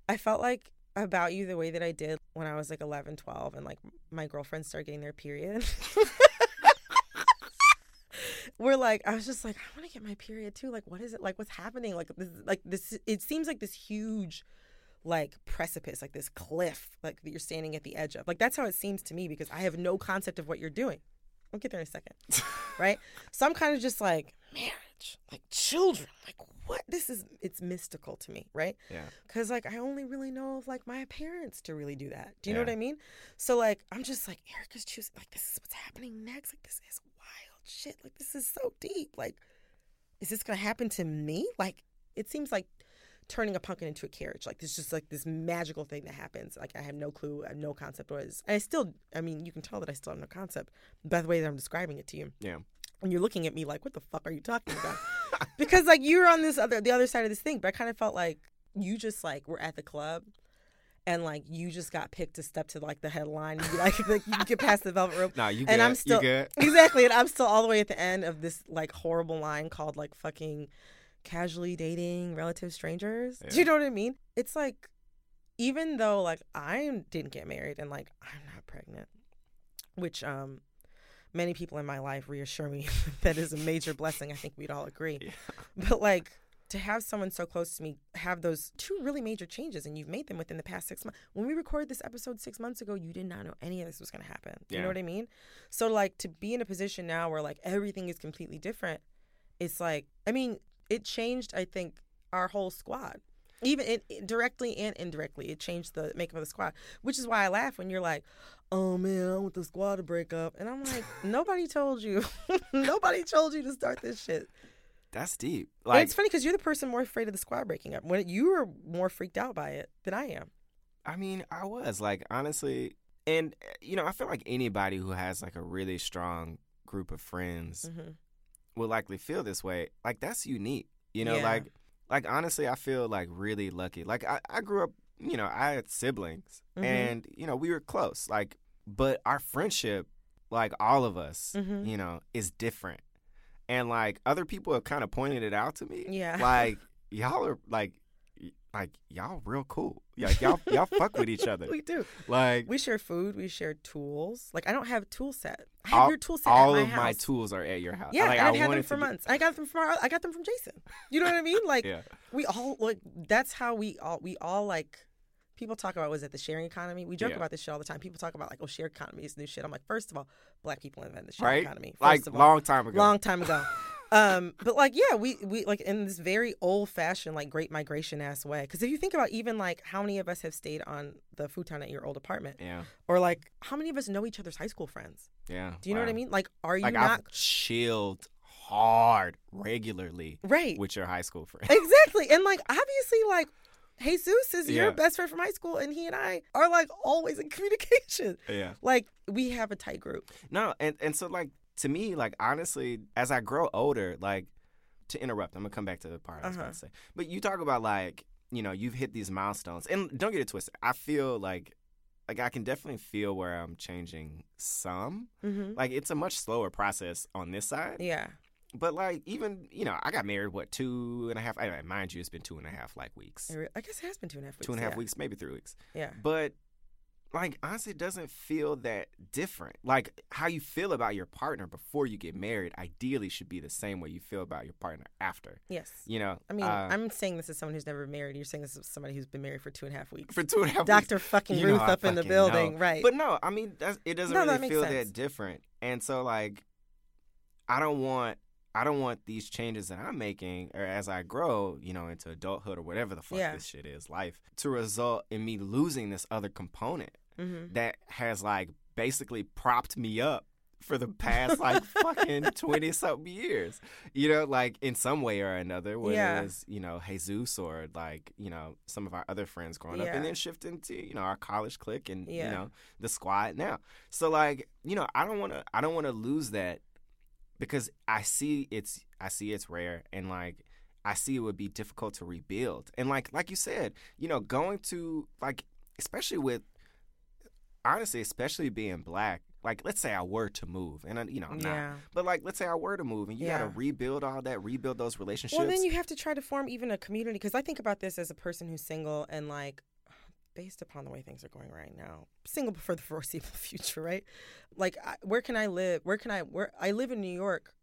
I felt like about you the way that I did when I was like 11, 12 and like my girlfriends started getting their period. We're like I was just like I want to get my period too. Like what is it? Like what's happening? Like this like this it seems like this huge like precipice, like this cliff like that you're standing at the edge of. Like that's how it seems to me because I have no concept of what you're doing. We'll get there in a second. right? So I'm kind of just like marriage, like children, like what? This is it's mystical to me, right? Yeah. Cause like I only really know of like my parents to really do that. Do you know what I mean? So like I'm just like Erica's choosing like this is what's happening next. Like this is shit. Like this is so deep. Like is this gonna happen to me? Like it seems like turning a pumpkin into a carriage. Like there's just like this magical thing that happens. Like I have no clue, I have no concept what it is. And I still I mean, you can tell that I still have no concept by the way that I'm describing it to you. Yeah. And you're looking at me like, what the fuck are you talking about? because like you're on this other the other side of this thing, but I kind of felt like you just like were at the club and like you just got picked to step to like the headline. You like, like you get past the velvet rope. Nah, you and I'm still good. exactly, and I'm still all the way at the end of this like horrible line called like fucking casually dating relative strangers. Do you know what I mean? It's like even though like I didn't get married and like I'm not pregnant, which um many people in my life reassure me that is a major blessing. I think we'd all agree. But like to have someone so close to me have those two really major changes and you've made them within the past six months. When we recorded this episode six months ago, you did not know any of this was going to happen. You Yeah. know what I mean? So like to be in a position now where like everything is completely different, it's like I mean it changed. I think our whole squad. Even it, it- directly and indirectly, it changed the makeup of the squad. Which is why I laugh when you're like, "Oh man, I want the squad to break up," and I'm like, "Nobody told you. Nobody told you to start this shit." That's deep. and Like it's funny because you're the person more afraid of the squad breaking up. When you were more freaked out by it than I am. I mean, I was like honestly, and uh, you know, I feel like anybody who has like a really strong group of friends Mhm. will likely feel this way. Like that's unique, you know. Yeah. Like, like honestly, I feel like really lucky. Like I, I grew up, you know, I had siblings, Mhm. and you know, we were close. Like, but our friendship, like all of us, Mhm. you know, is different. And like other people have kind of pointed it out to me. Yeah. Like y'all are like, like y'all real cool. Like y'all y'all fuck with each other. We do. Like We share food. We share tools. Like I don't have a tool set. I have all, your tool set. all at of my my tools are at your house. Yeah, like, I've had them for be- months. I got them from our, I got them from Jason. You know what I mean? Like Yeah. we all like that's how we all we all like. People talk about was it the sharing economy? We joke Yeah. about this shit all the time. People talk about like, oh, shared economy is new shit. I'm like, first of all, black people invented the shared Right? economy. First Like of all. long time ago. long time ago. um, but like, yeah, we we like in this very old fashioned like Great Migration ass way. Because if you think about even like how many of us have stayed on the futon at your old apartment, Yeah. or like how many of us know each other's high school friends? Yeah. Do you know what I mean? Like, are you Like not I've chilled hard regularly right? with your high school friends exactly, and like obviously, like Jesus is your best friend from high school, and he and I are like always in communication. yeah. Like we have a tight group. No, and and so like to me, like honestly, as I grow older, like to interrupt, I'm gonna come back to the part I was Uh-huh. about to say. But you talk about like, you know, you've hit these milestones. And don't get it twisted. I feel like like I can definitely feel where I'm changing some. Mm-hmm. Like it's a much slower process on this side. Yeah, But like even, you know, I got married what, two and a half I, mind you, it's been two and a half like weeks. I guess it has been two and a half weeks. Two and a half yeah. weeks, maybe three weeks. Yeah. But like honestly, it doesn't feel that different. Like how you feel about your partner before you get married, ideally should be the same way you feel about your partner after. Yes. You know, I mean, uh, I'm saying this as someone who's never married. You're saying this as somebody who's been married for two and a half weeks. for two and a half. Dr. weeks, fucking you Ruth up in the building, know. right. But no, I mean that's, it doesn't No, really makes feel sense. that different. And so like, I don't want. I don't want these changes that I'm making, or as I grow, you know, into adulthood or whatever the fuck Yeah. this shit is, life, to result in me losing this other component Mm-hmm. that has like basically propped me up for the past like fucking 20 something years. You know, like in some way or another, whether Yeah. it was, you know, Jesus or like, you know, some of our other friends growing up and then shifting to, you know, our college clique and, you know, the squad now. So like, you know, I don't want to I don't want to lose that because I see it's I see it's rare and like I see it would be difficult to rebuild. And like like you said, you know, going to like especially with honestly, especially being black, like let's say I were to move, and I, you know, I'm Yeah. not, but like let's say I were to move, and you got to rebuild all that, rebuild those relationships. Well, then you have to try to form even a community because I think about this as a person who's single and like, based upon the way things are going right now, single for the foreseeable future, right? Like, I, where can I live? Where can I? Where I live in New York.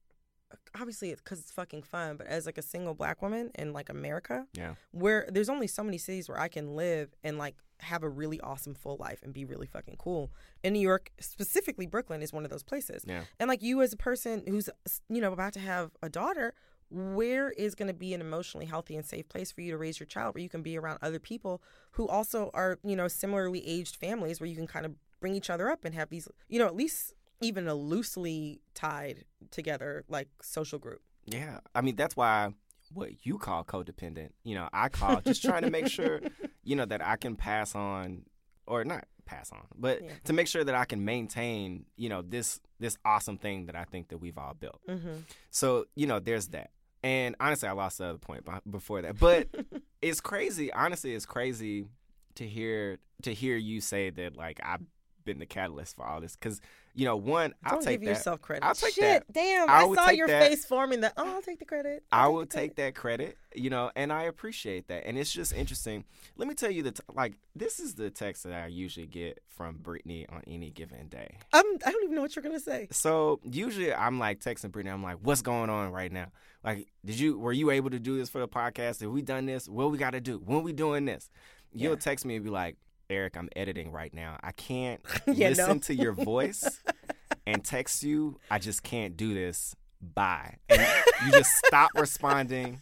Obviously, it's because it's fucking fun. But as like a single black woman in like America, yeah, where there's only so many cities where I can live and like have a really awesome full life and be really fucking cool. In New York, specifically Brooklyn, is one of those places. yeah, And like you as a person who's you know about to have a daughter, where is going to be an emotionally healthy and safe place for you to raise your child where you can be around other people who also are, you know, similarly aged families where you can kind of bring each other up and have these, you know, at least even a loosely tied together like social group. yeah. I mean, that's why what you call codependent, you know, I call just trying to make sure, you know, that I can pass on or not pass on, but Yeah. to make sure that I can maintain, you know, this this awesome thing that I think that we've all built. Mhm. So, you know, there's that. And honestly, I lost the other point before that. But it's crazy. Honestly, it's crazy to hear to hear you say that like I've been the catalyst for all this cuz you know, one, I'll Don't take give that. yourself credit. I'll take Shit, that. damn. I I, saw your that. face forming the, oh, I'll take the credit. I I'll will the take that credit, you know, and I appreciate that. And it's just interesting. Let me tell you the t- like this is the text that I usually get from Brittany on any given day. I'm, I don't even know what you're going to say. So usually I'm like texting Brittany. I'm like, "What's going on right now? Like, did you were you able to do this for the podcast? Have we done this? What we got to do? When we doing this?" You'll Yeah. text me and be like, "Eric, I'm editing right now. I can't Yeah, listen no. to your voice and text you. I just can't do this. Bye." And you just stop responding.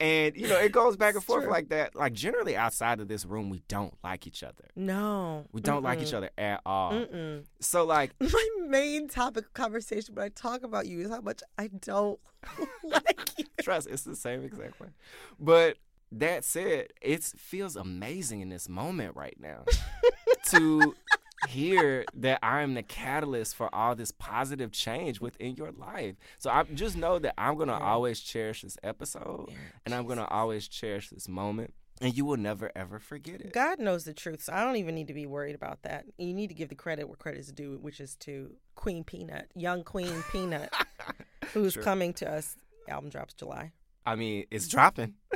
And you know it goes back and It's forth true. like that. Like generally outside of this room, we don't like each other. No. We don't like each other at all. Mm-mm. So like My main topic of conversation when I talk about you is how much I don't like you. Trust, it's the same exact way. But that said, it feels amazing in this moment right now to hear that I'm the catalyst for all this positive change within your life. So I just know that I'm gonna always cherish this episode, and I'm gonna always cherish this moment, and you will never ever forget it. God knows the truth, so I don't even need to be worried about that. You need to give the credit where credit is due, which is to Queen Peanut, young Queen Peanut, who's Sure. coming to us. Album drops July. I mean, it's dropping.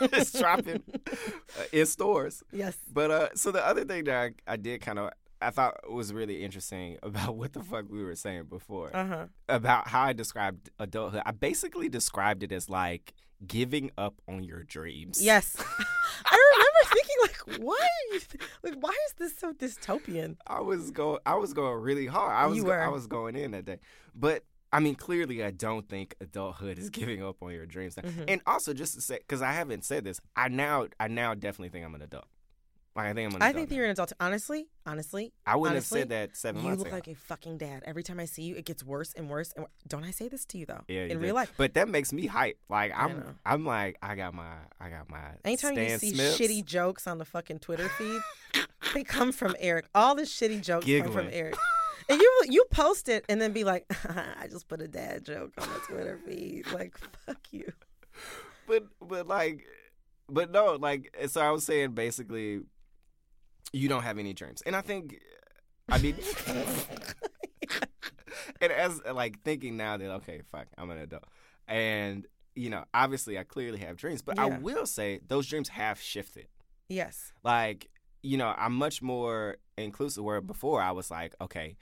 it's dropping uh, in stores. Yes. But uh, so the other thing that I, I did kind of I thought was really interesting about what the fuck we were saying before Uh huh. about how I described adulthood. I basically described it as like giving up on your dreams. Yes. I remember thinking like, why? Th- like, why is this so dystopian? I was going. I was going really hard. I was. You go- I was going in that day. But I mean, clearly, I don't think adulthood is giving up on your dreams. Mm-hmm. And also, just to say, because I haven't said this, I now, I now definitely think I'm an adult. Like I think I'm an I think now. you're an adult. Honestly, honestly, I wouldn't honestly, have said that seven You months look like a fucking dad. Every time I see you, it gets worse and worse. And don't I say this to you though? Yeah, you in did. real life. But that makes me hype. Like I'm. I'm like, I got my, I got my. Anytime you see Smiths. shitty jokes on the fucking Twitter feed, they come from Eric. All the shitty jokes come from Eric. And you you post it and then be like, I just put a dad joke on the Twitter feed. Like, fuck you. but but like, but no, like. So I was saying basically, you don't have any dreams, and I think, I mean, and as like thinking now that okay, fuck, I'm an adult, and you know, obviously, I clearly have dreams, but I will say those dreams have shifted. Yes. like you know i'm much more inclusive where before i was like okay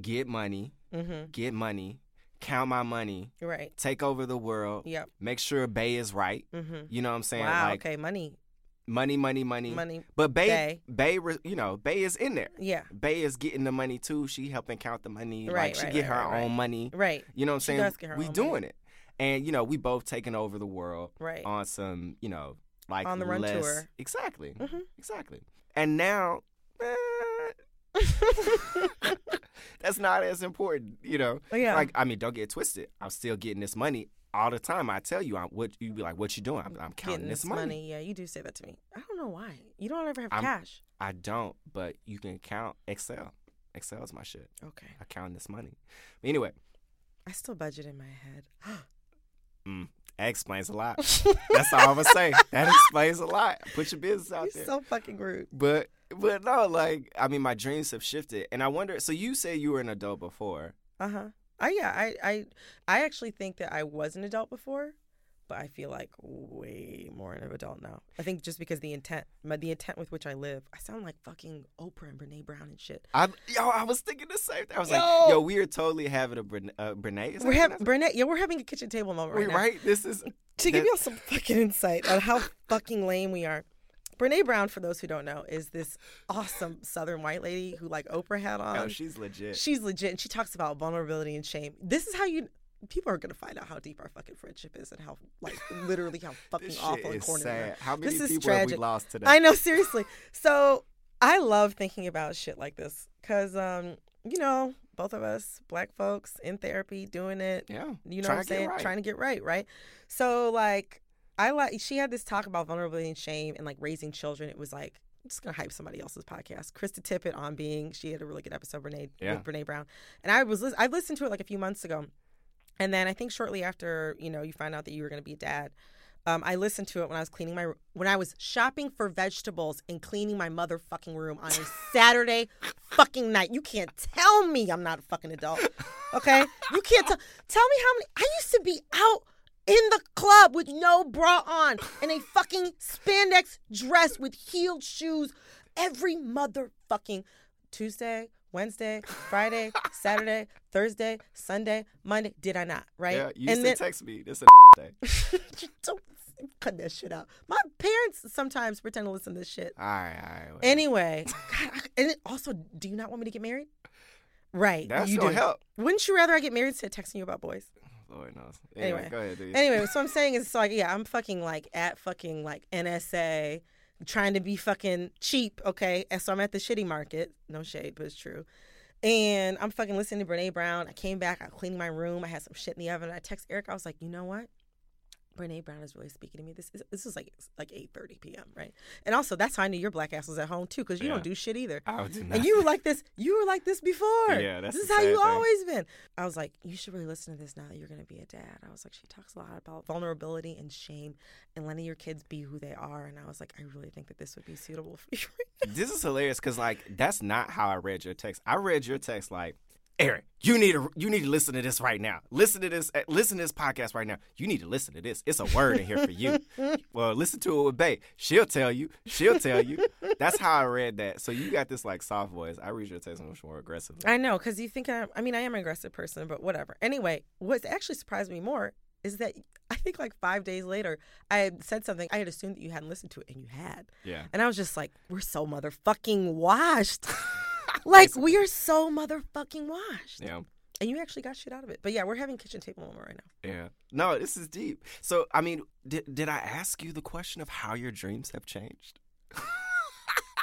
get money Mm-hmm. get money count my money Right. take over the world Yep. make sure bay is right Mm-hmm. you know what i'm saying Wow. like okay. Money. money money money Money. but bay, Bay. bay you know bay is in there Yeah. bay is getting the money too she helping count the money Right, like she right, get right, her right, own money Right. you know what i'm She saying does get her we doing money. it and you know we both taking over the world Right. on some you know like On the run less- tour. exactly Mhm. exactly and now eh, that's not as important you know Yeah. like i mean don't get twisted i'm still getting this money all the time i tell you i'm what you be like what you doing i'm, I'm counting Getting this this money. Yeah, you do say that to me. I don't know why. You don't ever have I'm- cash. i don't but you can count excel excel is my shit Okay. i count this money anyway I still budget in my head. mm, that explains a lot that's all i'm gonna say that explains a lot put your business out You're there so fucking rude. But but no, like I mean, my dreams have shifted, and I wonder. So you say you were an adult before. Uh huh. I yeah. I I I actually think that I was an adult before, but I feel like way more of an adult now. I think just because the intent, my, the intent with which I live. I sound like fucking Oprah and Brene Brown and shit. I yo, I was thinking the same thing. I was like, Yo. yo, we are totally having a Brene. Uh, Brene is We're having Brene. Yeah, we're having a kitchen table moment right Wait, now. right? This is To give y'all some fucking insight on how fucking lame we are. Brene Brown, for those who don't know, is this awesome Southern white lady who like Oprah had on. Oh, she's legit. She's legit, and she talks about vulnerability and shame. This is how you. People are gonna find out how deep our fucking friendship is and how, like, literally how fucking awful and is corny sad. How many This is people have we lost today? I know, seriously. So I love thinking about shit like this because, um, you know, both of us, black folks in therapy, doing it. Yeah, You know what I'm saying? right. Trying to get right, right? So like, I like she had this talk about vulnerability and shame and like raising children. It was like. I'm just gonna hype somebody else's podcast. Krista Tippett on being she had a really good episode Brene Yeah. with Brene Brown, and I was I listened to it like a few months ago, and then I think shortly after you know you find out that you were gonna be a dad, um, I listened to it when I was cleaning my when I was shopping for vegetables and cleaning my motherfucking room on a Saturday fucking night. You can't tell me I'm not a fucking adult. Okay? You can't tell tell me how many I used to be out in the club with no bra on and a fucking spandex dress with heeled shoes every motherfucking Tuesday, Wednesday, Friday, Saturday, Thursday, Sunday, Monday. Did I not? Right? Yeah, you used and to then text me. This is day. don't cut that shit out. My parents sometimes pretend to listen to this shit. All right, all right. whatever. Anyway, God, I- and also, do you not want me to get married? Right. That's you do. help. Wouldn't you rather I get married instead of texting you about boys? Lord knows. Anyway, Anyway. go ahead. You- Anyway, so I'm saying is so like yeah, I'm fucking like at fucking like NSA, trying to be fucking cheap, okay? And so I'm at the shitty market. No shade, but it's true. And I'm fucking listening to Brene Brown. I came back, I cleaning my room, I had some shit in the oven. I text Eric, I was like, you know what? Brene Brown is really speaking to me. This is this is like like eight thirty p.m. right? And also that's how I knew your black ass was at home too, because you Yeah. don't do shit either. I do And you were like this. You were like this before. Yeah, that's this is how you thing. always been. I was like, you should really listen to this now that you're gonna be a dad. I was like, she talks a lot about vulnerability and shame and letting your kids be who they are. And I was like, I really think that this would be suitable for you. this is hilarious because like that's not how I read your text. I read your text like, Eric, you need to you need to listen to this right now. Listen to this. uh, Listen to this podcast right now. You need to listen to this. It's a word in here for you. well, listen to it with Bay. She'll tell you. She'll tell you. That's how I read that. So you got this like soft voice. I read your text much more aggressively. I know, because you think I'm, I mean, I am an aggressive person, but whatever. Anyway, what actually surprised me more is that I think like five days later, I had said something. I had assumed that you hadn't listened to it, and you had. Yeah. And I was just like, we're so motherfucking washed. like, we are so motherfucking washed. Yeah. And you actually got shit out of it. But yeah, we're having kitchen table moment right now. Yeah. No, this is deep. So, I mean, did did I ask you the question of how your dreams have changed?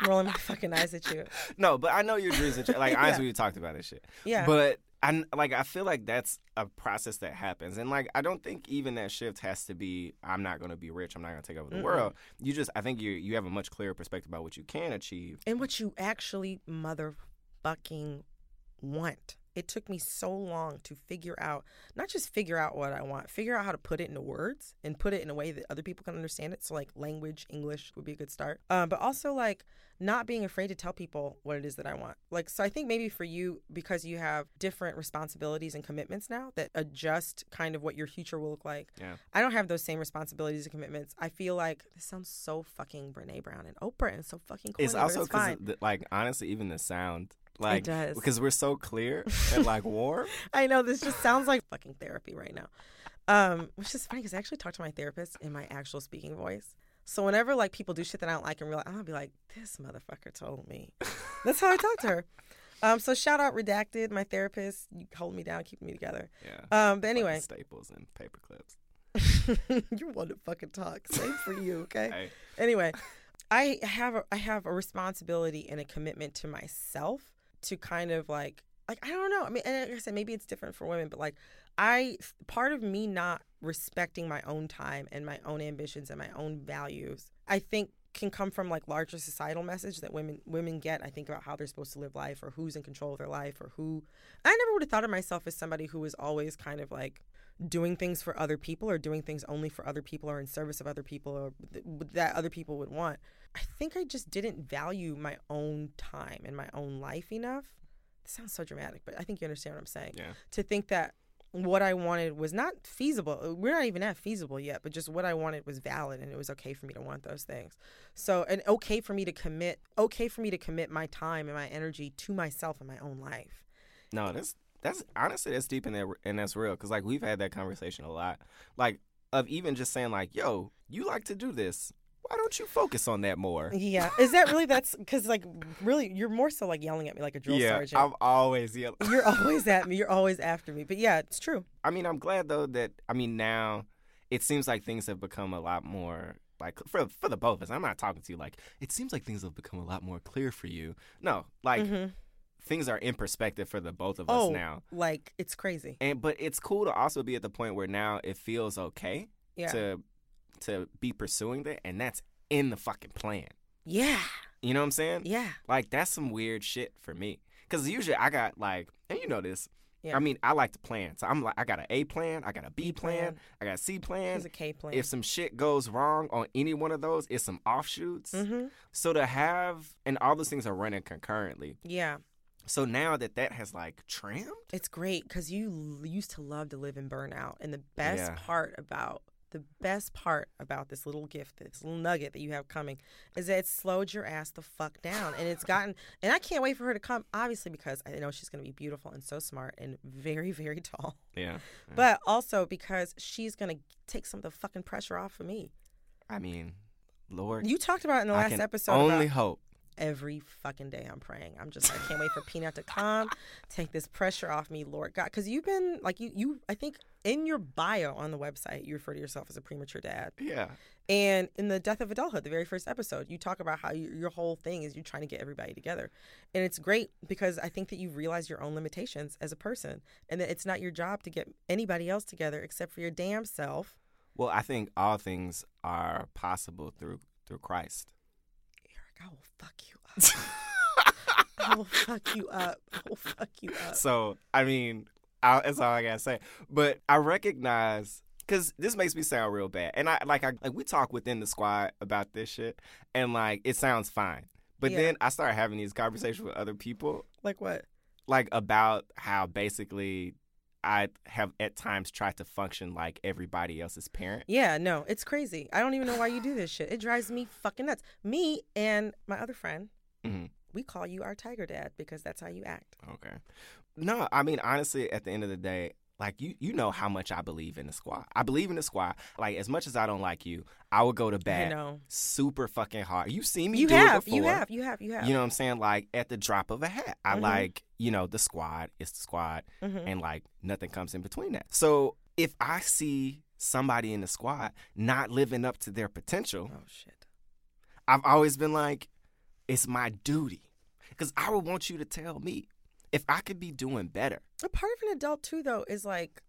Rolling my fucking eyes at you. No, but I know your dreams have changed. Like, Yeah. honestly, we talked about this shit. Yeah. But I like I feel like that's a process that happens, and like I don't think even that shift has to be I'm not going to be rich. I'm not going to take over the Mm-mm. world. You just I think you you have a much clearer perspective about what you can achieve. and what you actually motherfucking want. It took me so long to figure out, not just figure out what I want, figure out how to put it into words and put it in a way that other people can understand it. So, like, language, English would be a good start. Um, but also, like, not being afraid to tell people what it is that I want. Like, so I think maybe for you, because you have different responsibilities and commitments now that adjust kind of what your future will look like. Yeah. I don't have those same responsibilities and commitments. I feel like this sounds so fucking Brene Brown and Oprah and so fucking corny, it's also because like honestly, even the sound. Like, does. because we're so clear and like warm. I know this just sounds like fucking therapy right now. Um, which is funny because I actually talk to my therapist in my actual speaking voice. So whenever like people do shit that I don't like in real life, I'm gonna be like, "This motherfucker told me." That's how I talk to her. Um, so shout out Redacted, my therapist. You hold me down, keeping me together. Yeah. Um, but anyway, staples and paper clips. you're one to fucking talk. Same for you, okay? Hey. Anyway, I have a, I have a responsibility and a commitment to myself to kind of like like I don't know. I mean, and like I said, maybe it's different for women, but like I part of me not respecting my own time and my own ambitions and my own values, I think can come from like larger societal message that women women get. I think about how they're supposed to live life or who's in control of their life or who I never would have thought of myself as somebody who was always kind of like doing things for other people or doing things only for other people or in service of other people or th- that other people would want. I think I just didn't value my own time and my own life enough. It sounds so dramatic, but I think you understand what I'm saying. Yeah. To think that what I wanted was not feasible. Uh, we're not even at feasible yet, but just what I wanted was valid and it was okay for me to want those things. So, and okay for me to commit, okay for me to commit my time and my energy to myself and my own life. No, that's that's honestly that's deep in that and that's real because like we've had that conversation a lot, like of even just saying like, "Yo, you like to do this. Why don't you focus on that more?" Yeah. Is that really, that's because like really, you're more so like yelling at me like a drill yeah, sergeant. I'm always yelling. You're always at me. You're always after me. But yeah, it's true. I mean, I'm glad though that I mean now it seems like things have become a lot more like for for the both of us. I'm not talking to you like it seems like things have become a lot more clear for you. No, like Mhm. things are in perspective for the both of Oh, us now. like it's crazy. And but it's cool to also be at the point where now it feels okay Yeah. to to be pursuing that and that's in the fucking plan. Yeah. You know what I'm saying? Yeah. Like that's some weird shit for me. Cause usually I got like, and you know this. Yeah. I mean, I like to plan. So I'm like, I got an A plan, I got a B plan, plan. I got a C plan. There's a K plan. If some shit goes wrong on any one of those, it's some offshoots. Mhm. So to have, and all those things are running concurrently. Yeah. So now that that has like trimmed, It's great because you used to love to live in burnout. And the best Yeah. part about the best part about this little gift, this little nugget that you have coming, is that it's slowed your ass the fuck down. And it's gotten, and I can't wait for her to come, obviously, because I know she's going to be beautiful and so smart and very, very tall. yeah. But also because she's going to take some of the fucking pressure off of me. I mean, Lord, You talked about it in the I last can episode. only hope. every fucking day I'm praying. I'm just I can't wait for Peanut to come, take this pressure off me, Lord God, because you've been like you you I think in your bio on the website you refer to yourself as a premature dad, Yeah. and in the Death of Adulthood, the very first episode, you talk about how you, your whole thing is you're trying to get everybody together, and it's great because I think that you realize your own limitations as a person, and that it's not your job to get anybody else together except for your damn self. Well, I think all things are possible through through Christ. Eric, I will fuck you up. I will fuck you up. I will fuck you up. So, I mean, I, that's all I gotta say. But I recognize because this makes me sound real bad, and I like I like we talk within the squad about this shit, and like it sounds fine. But Yeah. then I start having these conversations with other people, Like what? like about how basically I have at times tried to function like everybody else's parent. Yeah, no, it's crazy. I don't even know why you do this shit. It drives me fucking nuts. Me and my other friend, Mhm. we call you our tiger dad because that's how you act. Okay. No, I mean honestly, at the end of the day, like you, you know how much I believe in the squad. I believe in the squad. Like as much as I don't like you, I would go to bat you know. super fucking hard. You see me You do have, you have, you have, you have. You know what I'm saying? Like at the drop of a hat. I Mhm. like, you know, the squad is the squad Mhm. and like nothing comes in between that. So if I see somebody in the squad not living up to their potential, Oh shit. I've always been like, it's my duty. Because I would want you to tell me if I could be doing better. A part of an adult too, though, is like,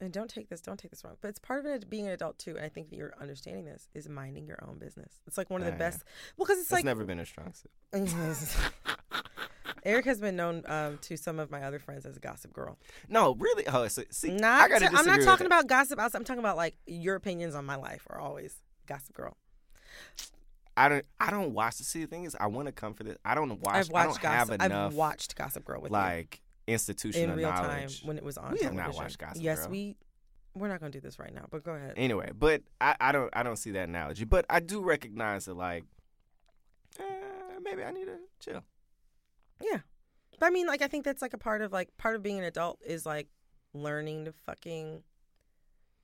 and don't take this, don't take this wrong, but it's part of it being an adult too. And I think that you're understanding this is minding your own business. It's like one of the Ah, best. Well, because it's It's like never been a strong suit. Eric has been known um, to some of my other friends as a gossip girl. No, really. Oh, so, see, I Not, to- I'm not talking about gossip. outside- I'm talking about like your opinions on my life are always gossip girl. I don't. I don't watch. The see, the thing is, I want to come for this. I don't watch. I've I don't watched have gossip. enough I've watched Gossip Girl with you like institutional in real time knowledge. when it was on. We have not television. watched Gossip Yes, Girl. we. We're not going to do this right now, but go ahead. Anyway, but I, I don't. I don't see that analogy. But I do recognize that, like, eh, maybe I need to chill. Yeah. But I mean, like, I think that's like a part of like part of being an adult is like learning to fucking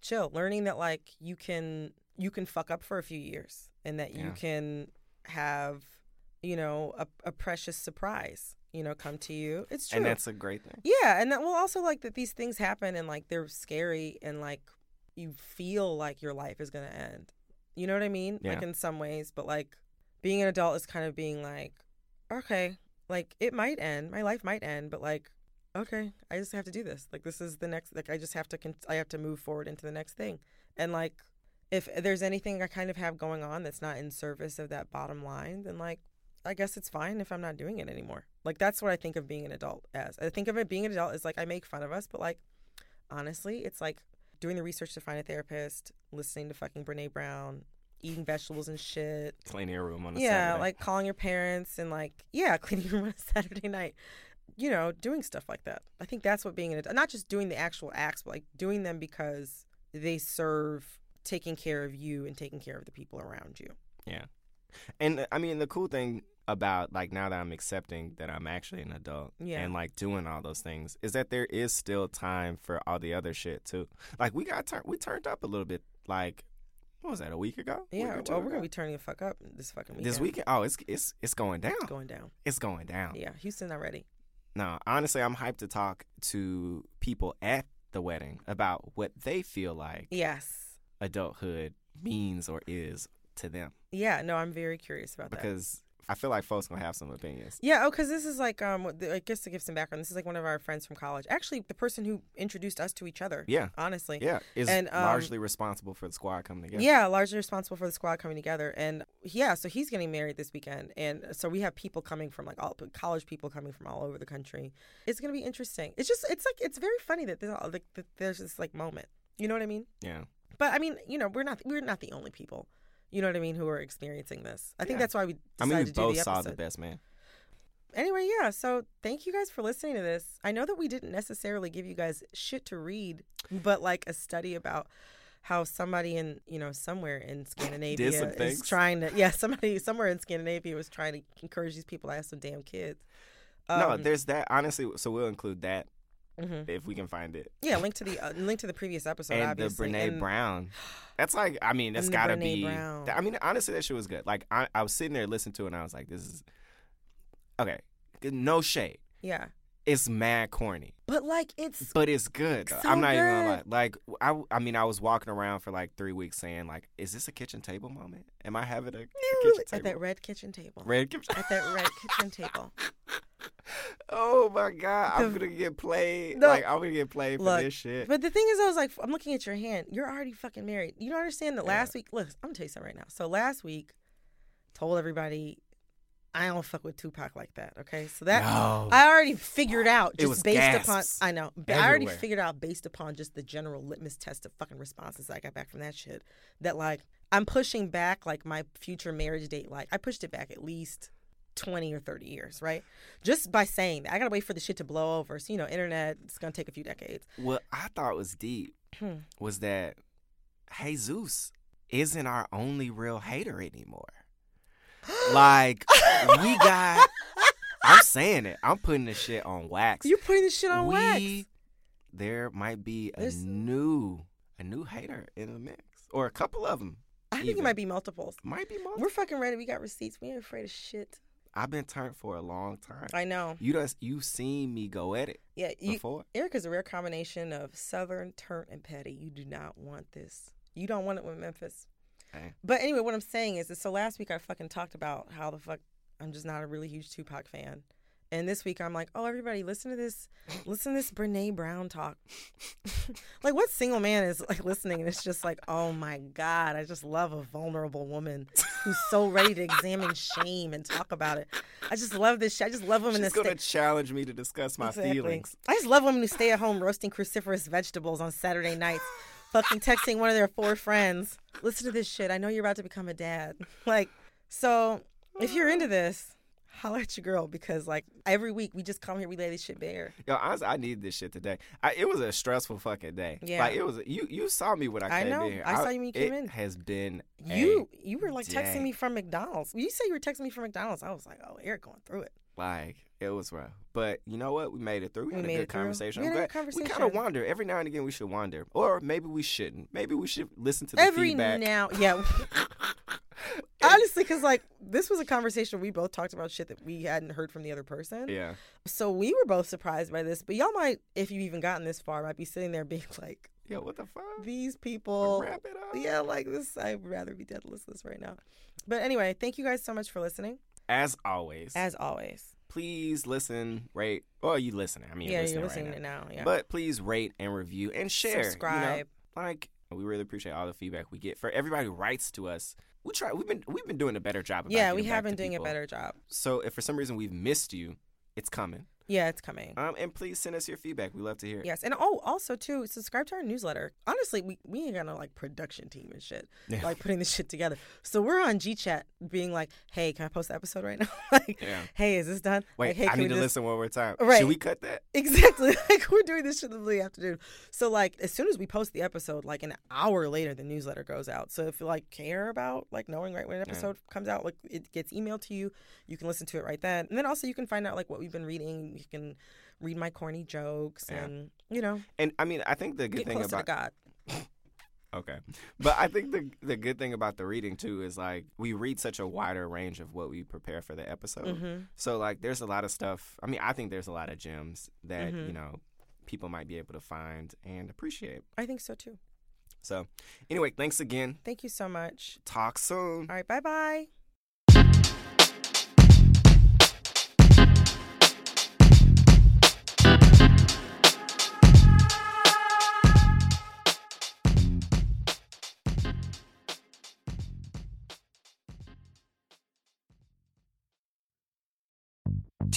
chill, learning that like you can you can fuck up for a few years and that you can have you know a, a precious surprise you know come to you. It's true. And that's a great thing. Yeah, and that will also like that these things happen and like they're scary and like you feel like your life is gonna end. You know what I mean? Yeah. Like in some ways, but like being an adult is kind of being like, okay, like it might end, my life might end, but like, okay, I just have to do this. Like this is the next. Like I just have to. Con- I have to move forward into the next thing. And like, if there's anything I kind of have going on that's not in service of that bottom line, then like I guess it's fine if I'm not doing it anymore. Like that's what I think of being an adult as. I think of it being an adult as like I make fun of us, but like honestly, it's like doing the research to find a therapist, listening to fucking Brene Brown, eating vegetables and shit. Cleaning your room on a Yeah, Saturday. like calling your parents and like yeah, cleaning your room on a Saturday night. You know, doing stuff like that. I think that's what being an adult. Not just doing the actual acts, but like doing them because they serve taking care of you and taking care of the people around you. Yeah. And uh, I mean, the cool thing about like now that I'm accepting that I'm actually an adult Yeah. and like doing all those things is that there is still time for all the other shit too. Like we got turned, we turned up a little bit. Like what was that? A week ago? Yeah, two well, we're ago? gonna be turning the fuck up this fucking weekend. this weekend. Oh, it's it's it's going down. It's going down. It's going down. Yeah, Houston already. No, honestly, I'm hyped to talk to people at the wedding about what they feel like Yes. Adulthood means or is to them Yeah. No, I'm very curious about that. because I feel like folks gonna have some opinions. Yeah, oh, because this is like, um, I guess to give some background, this is like one of our friends from college. Actually, the person who introduced us to each other. Yeah. honestly. Yeah, is And, um, largely responsible for the squad coming together. Yeah, largely responsible for the squad coming together, and yeah, so he's getting married this weekend, and so we have people coming from like all college people coming from all over the country. It's gonna be interesting. It's just, it's like, it's very funny that there's like that there's this like moment. You know what I mean? yeah. But I mean, you know, we're not we're not the only people. You know what I mean? Who are experiencing this? I think Yeah. that's why we I mean, we both the saw the best man. anyway, yeah. So thank you guys for listening to this. I know that we didn't necessarily give you guys shit to read, but like a study about how somebody in you know somewhere in Scandinavia is trying to yeah somebody somewhere in Scandinavia was trying to encourage these people to have some damn kids. no, Um, there's that. Honestly, so we'll include that mhm. if we can find it. yeah. Link to the uh, link to the previous episode. and the obviously. Brene And- Brown. That's like, I mean, that's gotta Brene be. Brown. I mean, honestly, that shit was good. Like, I, I was sitting there listening to it, and I was like, this is okay. No shade. Yeah, It's mad corny, but like it's but it's good. So I'm not even gonna lie. Like, I, I mean, I was walking around for like three weeks saying, like, is this a kitchen table moment? Am I having a, a kitchen at that red kitchen table. Red kitchen. At that red kitchen table. Oh my god, I'm gonna get played. No. Like I'm gonna get played for this shit. But the thing is, I was like, I'm looking at your hand. You're already fucking married. You don't understand that last week. Look, I'm gonna tell you something right now. So last week, told everybody I don't fuck with Tupac like that. Okay, so that No. I already figured out just based gasps upon I know, but I already figured out based upon just the general litmus test of fucking responses I got back from that shit that like I'm pushing back like my future marriage date. Like I pushed it back at least. 20 or 30 years, right? Just by saying that. I gotta wait for the shit to blow over. So, you know, internet, it's gonna take a few decades. What I thought was deep Hmm. was that Jesus isn't our only real hater anymore. Like we got. I'm saying it. I'm putting this shit on wax. You're putting this shit on we, wax. There might be a There's- new, a new hater in the mix, or a couple of them. I think it might be multiples. Might be more. We're fucking ready. We got receipts. We ain't afraid of shit. I've been turned for a long time. I know. You just you've seen me go at it Yeah, you, before. Erica's a rare combination of Southern, turnt, and petty. You do not want this. You don't want it with Memphis. Hey. But anyway, what I'm saying is, so last week I fucking talked about how the fuck I'm just not a really huge Tupac fan. And this week I'm like, oh, everybody, listen to this, listen to this Brene Brown talk. like, what single man is like listening and it's just like, oh my God, I just love a vulnerable woman who's so ready to examine shame and talk about it. I just love this shit. I just love women She's gonna stay- challenge me to discuss my Exactly. feelings. I just love women who stay at home roasting cruciferous vegetables on Saturday nights, fucking texting one of their four friends. Listen to this shit. I know you're about to become a dad. Like, so if you're into this, holler at your girl because like every week we just come here, we lay this shit bare. Yo, honestly, I need this shit today. I, it was a stressful fucking day. Yeah. like it was. You you saw me when I I came know. in here. I saw you when you came it in. Has been You you were like texting me from McDonald's. You said you were texting me from McDonald's. I was like, oh, Eric going through it. Like it was rough, but you know what? We made it through. We, We had a good conversation. We I'm had a glad- good We kind of wander every now and again. We should wander, or maybe we shouldn't. Maybe we should listen to the Every feedback. now, yeah. Honestly, because like this was a conversation we both talked about shit that we hadn't heard from the other person. yeah, So we were both surprised by this, but y'all might, if you've even gotten this far, might be sitting there being like, yo, what the fuck? these people. Wrap it up. Yeah, like this. I'd rather be dead to listen to this right now. But anyway, thank you guys so much for listening. As always, As always. Please listen, rate, or you listening. I mean, yeah, you're you're listening, listening right it now. Yeah. But please rate and review and share. you know? Subscribe. Like we really appreciate all the feedback we get for everybody who writes to us. We try. We've been we've been doing a better job. About yeah, we have been doing people. a better job. So if for some reason we've missed you, it's coming. Yeah, it's coming. Um, and please send us your feedback. We love to hear it. Yes, and oh, also too, subscribe to our newsletter. Honestly, we we ain't got no like production team and shit, Yeah. like putting this shit together. So we're on G Chat, being like, "Hey, can I post the episode right now? like, Yeah. hey, is this done? Wait, like, hey, I need to just- listen one more time. Right. Should we cut that? Exactly. Like we're doing this shit have to do. So like as soon as we post the episode, like an hour later the newsletter goes out. So if you like care about like knowing right when an episode comes out, like it gets emailed to you, you can listen to it right then. And then also you can find out like what we've been reading. You can read my corny jokes Yeah. and you know, And I mean, I think the good thing about God. Okay. But I think the the good thing about the reading too is like we read such a wider range of what we prepare for the episode. Mhm. So like there's a lot of stuff. I mean, I think there's a lot of gems that, Mhm. you know, people might be able to find and appreciate. I think so too. So, anyway, thanks again. Thank you so much. Talk soon. All right, bye bye.